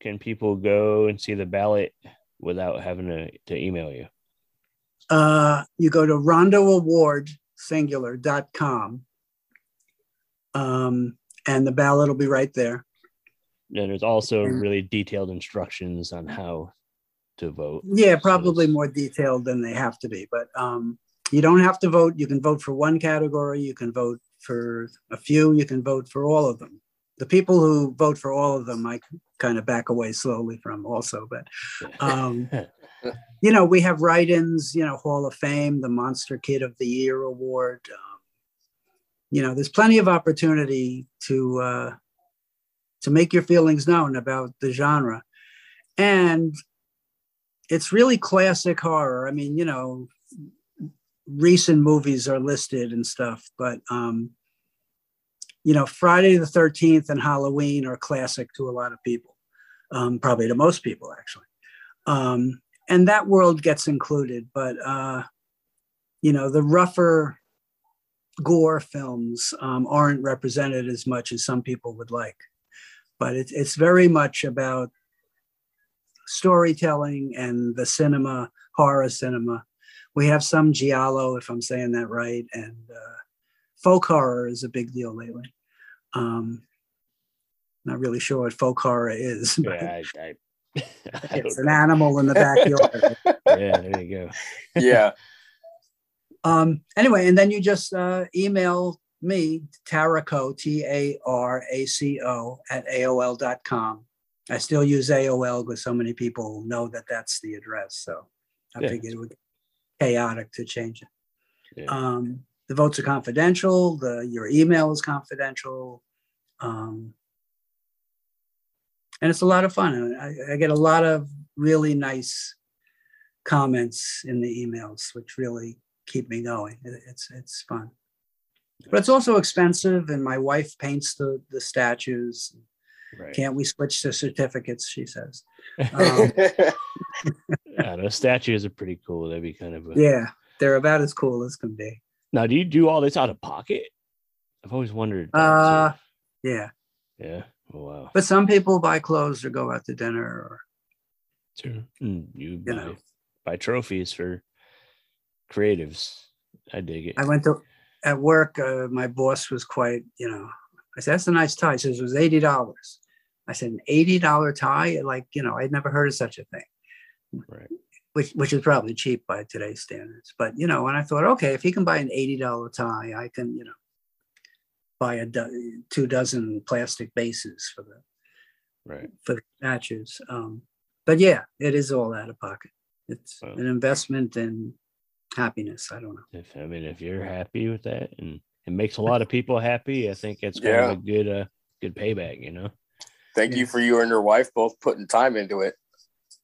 can people go and see the ballot without having to, to email you? Uh, you go to rondoawardsingular.com. Um, and the ballot will be right there. And there's also really detailed instructions on how to vote. Yeah, probably more detailed than they have to be, but um, you don't have to vote. You can vote for one category, you can vote for a few, you can vote for all of them. The people who vote for all of them, I kind of back away slowly from also, but um, you know, we have write-ins, you know, Hall of Fame, the Monster Kid of the Year award. Um, you know, there's plenty of opportunity to uh, to make your feelings known about the genre, and it's really classic horror. I mean, you know, recent movies are listed and stuff, but um, you know, Friday the Thirteenth and Halloween are classic to a lot of people, um, probably to most people actually. Um, and that world gets included, but uh, you know, the rougher gore films um, aren't represented as much as some people would like. But it's it's very much about storytelling and the cinema, horror cinema. We have some giallo, if I'm saying that right, and uh, folk horror is a big deal lately. Um, not really sure what folk horror is. but yeah, I, I, I it's don't an know. animal in the backyard. yeah, there you go. Yeah. Um, anyway, and then you just uh, email me, Taraco, T A R A C O, at AOL.com. I still use AOL because so many people know that that's the address. So I Yeah. figured it would be chaotic to change it. Yeah. Um, the votes are confidential. The your email is confidential, um, and it's a lot of fun. I, I get a lot of really nice comments in the emails, which really keep me going. It- It's it's fun, but it's also expensive. And my wife paints the the statues. Right. Can't we switch to certificates? She says. Um, yeah, those statues are pretty cool. That'd be kind of a Yeah, they're about as cool as can be. Now, do you do all this out of pocket? I've always wondered. Uh, too. yeah, yeah. Oh, wow. but some people buy clothes or go out to dinner or Sure. Mm, you you buy, know. buy trophies for creatives. I dig it. I went to at work. Uh, my boss was quite, you know. I said, "That's a nice tie." He says it was eighty dollars. I said, "An eighty dollar tie? Like, you know, I'd never heard of such a thing." Right. Which, which is probably cheap by today's standards. But you know, and I thought, okay, if he can buy an eighty dollar tie, I can, you know, buy a do- two dozen plastic bases for the Right. for the statues. Um, but yeah, it is all out of pocket. It's Wow. an investment in happiness. I don't know. If I mean, if you're happy with that and it makes a lot of people happy, I think it's kind Yeah. of a good, uh, good payback. You know. Thank you for you and your wife both putting time into it.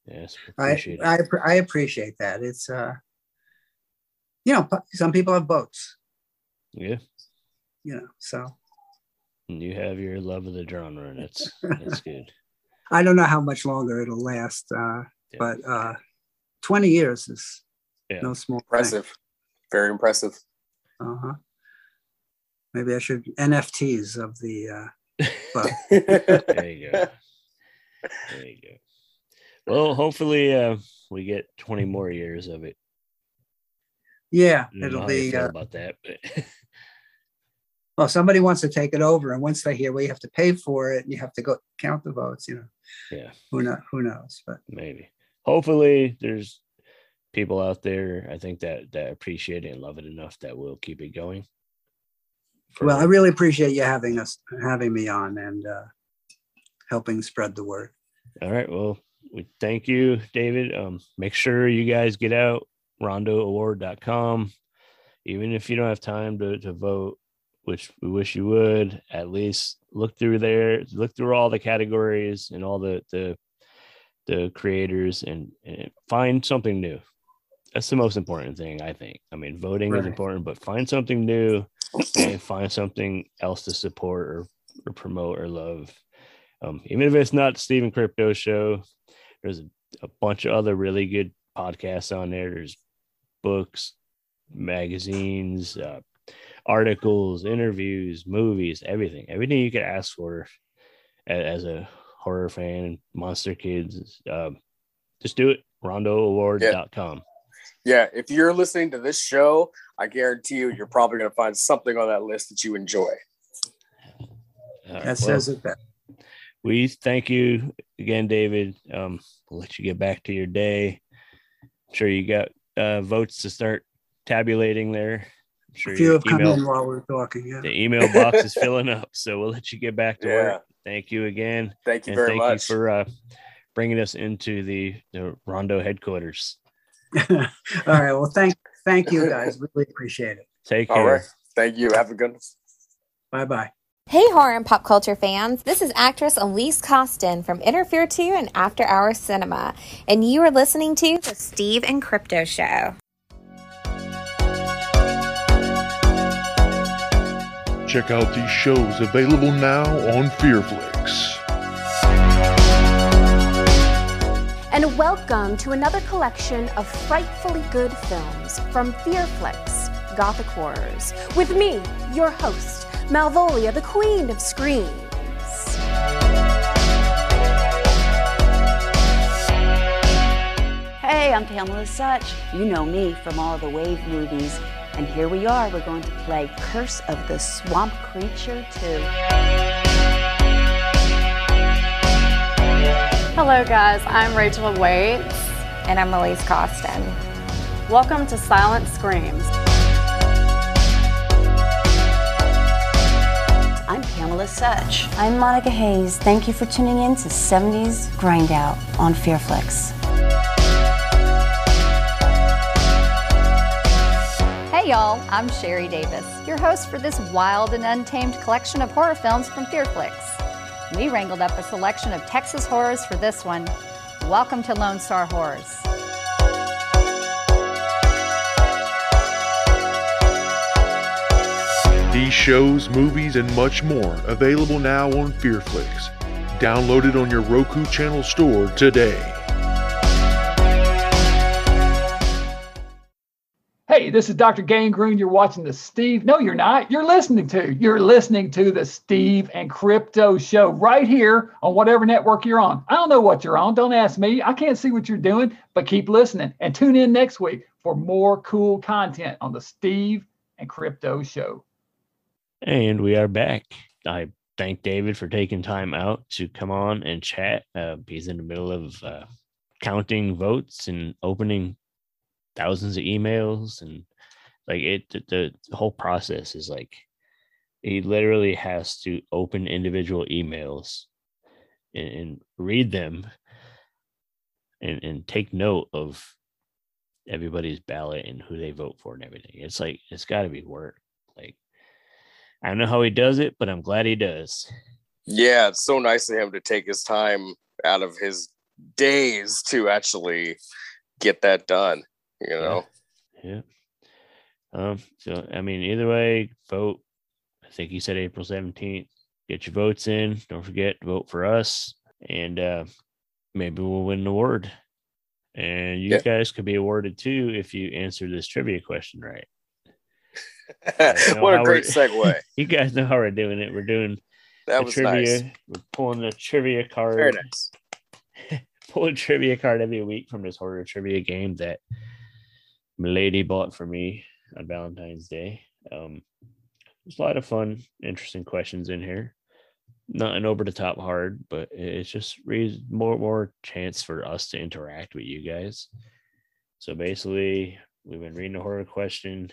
Yes. I, Appreciate it. I I appreciate that. It's uh, you know, some people have boats. yeah. You know, so And you have your love of the genre, and it's it's good. I don't know how much longer it'll last. Uh, Yeah. but uh, twenty years is Yeah. no small thing. Impressive. Very impressive. Uh huh. Maybe I should NFTs of the. Uh, but There you go. There you go. Well, hopefully, uh, we get 20 more years of it. yeah, I don't know it'll be. feel Uh, about that, but well, somebody wants to take it over, and once they hear, well, you have to pay for it, and you have to go count the votes. You know, yeah, who know? Who knows? But maybe. Hopefully, there's people out there. I think that that appreciate it and love it enough that will keep it going. well, I really appreciate you having us, having me on, and uh, helping spread the word. All right. Well, we thank you, David. Um, make sure you guys get out rondoaward.com. Even if you don't have time to, to vote, which we wish you would, at least look through there, look through all the categories and all the the the creators and, and find something new. That's the most important thing, I think. I mean, voting is important, but find something new and find something else to support or, or promote or love. Um, even if it's not Steve and Crypto Show, there's a, a bunch of other really good podcasts on there. There's books, magazines, uh, articles, interviews, movies, everything, everything you could ask for a- as, a horror fan, Monster Kids. Um, just do it. RondoAward.com. Yeah, if you're listening to this show, I guarantee you, you're probably going to find something on that list that you enjoy. All right, That well, says it best. we thank you again, David. Um, we'll let you get back to your day. I'm sure you got uh, votes to start tabulating there. I'm sure A few your have come in while we're talking. Yeah. the email box is filling up. So we'll let you get back to Yeah. work. Thank you again. Thank you and very thank much. you for uh, bringing us into the, the Rondo headquarters. All right. Well, thank thank you guys. Really appreciate it. Take care. right. Thank you. Have a good one. Bye bye. Hey, horror and pop culture fans. This is actress Elise Costin from Interfere 2 and After Hours Cinema, and you are listening to The Steve and Crypto Show. Check out these shows available now on Fearflix. And welcome to another collection of frightfully good films from Fearflix, Gothic Horrors, with me, your host, Malvolia, the Queen of Screams. Hey, I'm Pamela Sutch. You know me from all the Wave movies. And here we are. We're going to play Curse of the Swamp Creature 2. Hello, guys. I'm Rachel Waits. And I'm Elise Costin. Welcome to Silent Screams. I'm Pamela Sutch. I'm Monica Hayes. Thank you for tuning in to 70s Grind Out on Fearflix. Hey, Hey y'all, I'm Sherry Davis, your host for this wild and untamed collection of horror films from Fearflix. We wrangled up a selection of Texas horrors for this one. Welcome to Lone Star Horrors. These shows, movies, and much more available now on Fearflix. Download it on your Roku channel store today. This is Dr. Gangrene. You're watching the Steve. No, you're not. You're listening to. You're listening to the Steve and Crypto Show right here on whatever network you're on. I don't know what you're on. Don't ask me. I can't see what you're doing, but keep listening and tune in next week for more cool content on the Steve and Crypto Show. And we are back. I thank David for taking time out to come on and chat. Uh, he's in the middle of uh, counting votes and opening thousands of emails and like it the, the whole process is like he literally has to open individual emails and, and read them and, and take note of everybody's ballot and who they vote for and everything. It's like it's got to be work. Like I don't know how he does it, but I'm glad he does. Yeah, it's so nice of him to take his time out of his days to actually get that done. You know. Yeah. Um. So I mean, either way, vote. I think he said April 17th. Get your votes in. Don't forget to vote for us, and uh, maybe we'll win an award. And you Yeah. guys could be awarded too if you answer this trivia question right. What a great segue. you guys know how we're doing it. We're doing That the was trivia. nice. We're pulling the trivia card. Very nice. Pulling trivia card every week from this horror trivia game that Milady bought for me on Valentine's Day. Um, there's a lot of fun, interesting questions in here. Not an over the top hard, but it's just re- more more chance for us to interact with you guys. So basically, we've been reading the horror question.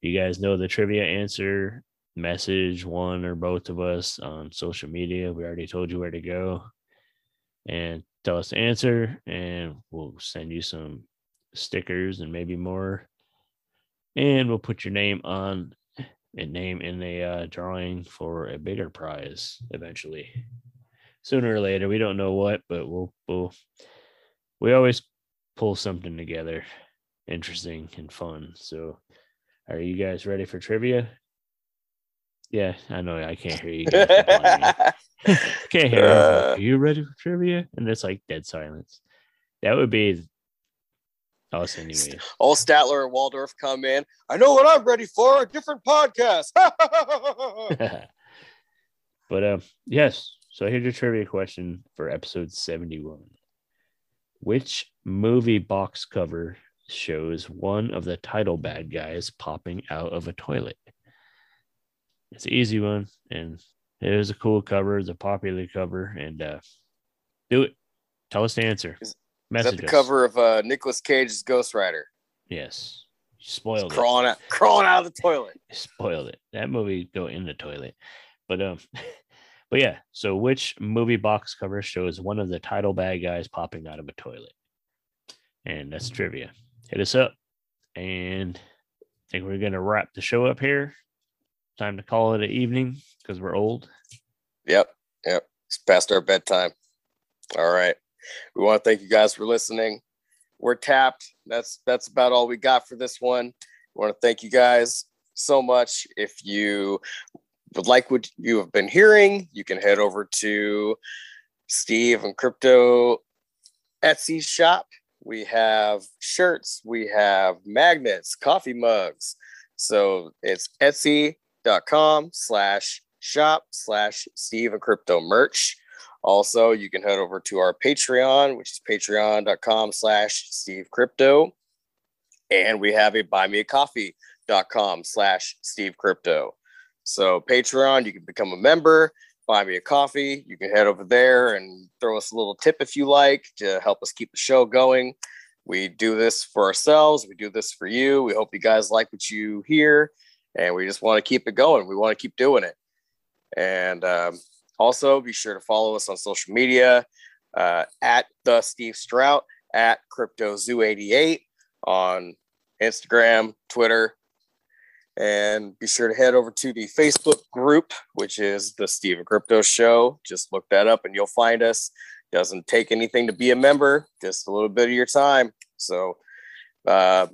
You guys know the trivia answer. Message one or both of us on social media. We already told you where to go and tell us the answer, and we'll send you some stickers and maybe more. And we'll put your name on a name in a uh, drawing for a bigger prize eventually. Sooner or later, we don't know what, but we'll we'll we always pull something together interesting and fun. So, are you guys ready for trivia? Yeah, I know I can't hear you. Guys can't hear. you. Uh. Are you ready for trivia? And it's like dead silence. That would be us anyways. All Statler and Waldorf come in. I know what I'm ready for. A different podcast. but um, yes. So here's your trivia question for episode 71. Which movie box cover shows one of the title bad guys popping out of a toilet? It's an easy one, and it is a cool cover. It's a popular cover, and uh, do it. Tell us the answer. Is Message that the us. cover of uh, Nicolas Cage's Ghost Rider? Yes. You spoiled it. Crawling out, crawling out of the toilet. spoiled it. That movie go in the toilet. But um but yeah, so which movie box cover shows one of the title bad guys popping out of a toilet? And that's trivia. Hit us up. And I think we're gonna wrap the show up here. Time to call it an evening because we're old. Yep, yep. It's past our bedtime. All right. We want to thank you guys for listening. We're tapped. That's that's about all we got for this one. We want to thank you guys so much. If you would like what you have been hearing, you can head over to Steve and Crypto Etsy shop. We have shirts, we have magnets, coffee mugs. So it's etsy.com slash shop slash Steve and Crypto merch. Also, you can head over to our Patreon, which is patreon.com slash Steve Crypto. And we have a buymeacoffee.com slash Steve Crypto. So Patreon, you can become a member, buy me a coffee. You can head over there and throw us a little tip if you like to help us keep the show going. We do this for ourselves. We do this for you. We hope you guys like what you hear, and we just want to keep it going. We want to keep doing it. And um, also, be sure to follow us on social media uh, at the Steve Strout, at CryptoZoo88 on Instagram, Twitter, and be sure to head over to the Facebook group, which is the Steve Crypto Show. Just look that up and you'll find us. Doesn't take anything to be a member, just a little bit of your time. So uh,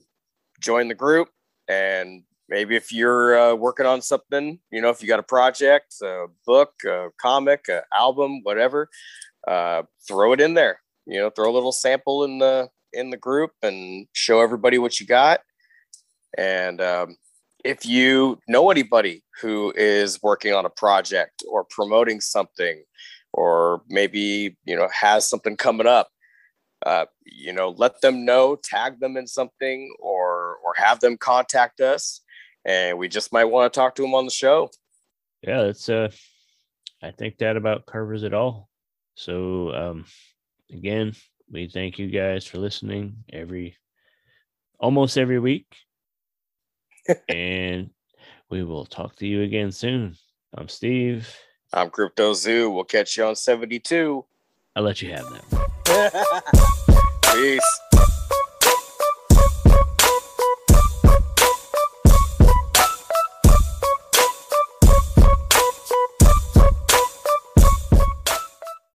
join the group and maybe if you're uh, working on something, you know, if you got a project, a book, a comic, an album, whatever, uh, throw it in there. You know, throw a little sample in the in the group and show everybody what you got. And um, if you know anybody who is working on a project or promoting something or maybe you know has something coming up uh, you know let them know tag them in something or or have them contact us and we just might want to talk to him on the show yeah that's uh i think that about covers it all so um again we thank you guys for listening every almost every week and we will talk to you again soon. I'm Steve. I'm Crypto Zoo. We'll catch you on 72. I'll let you have that. Peace.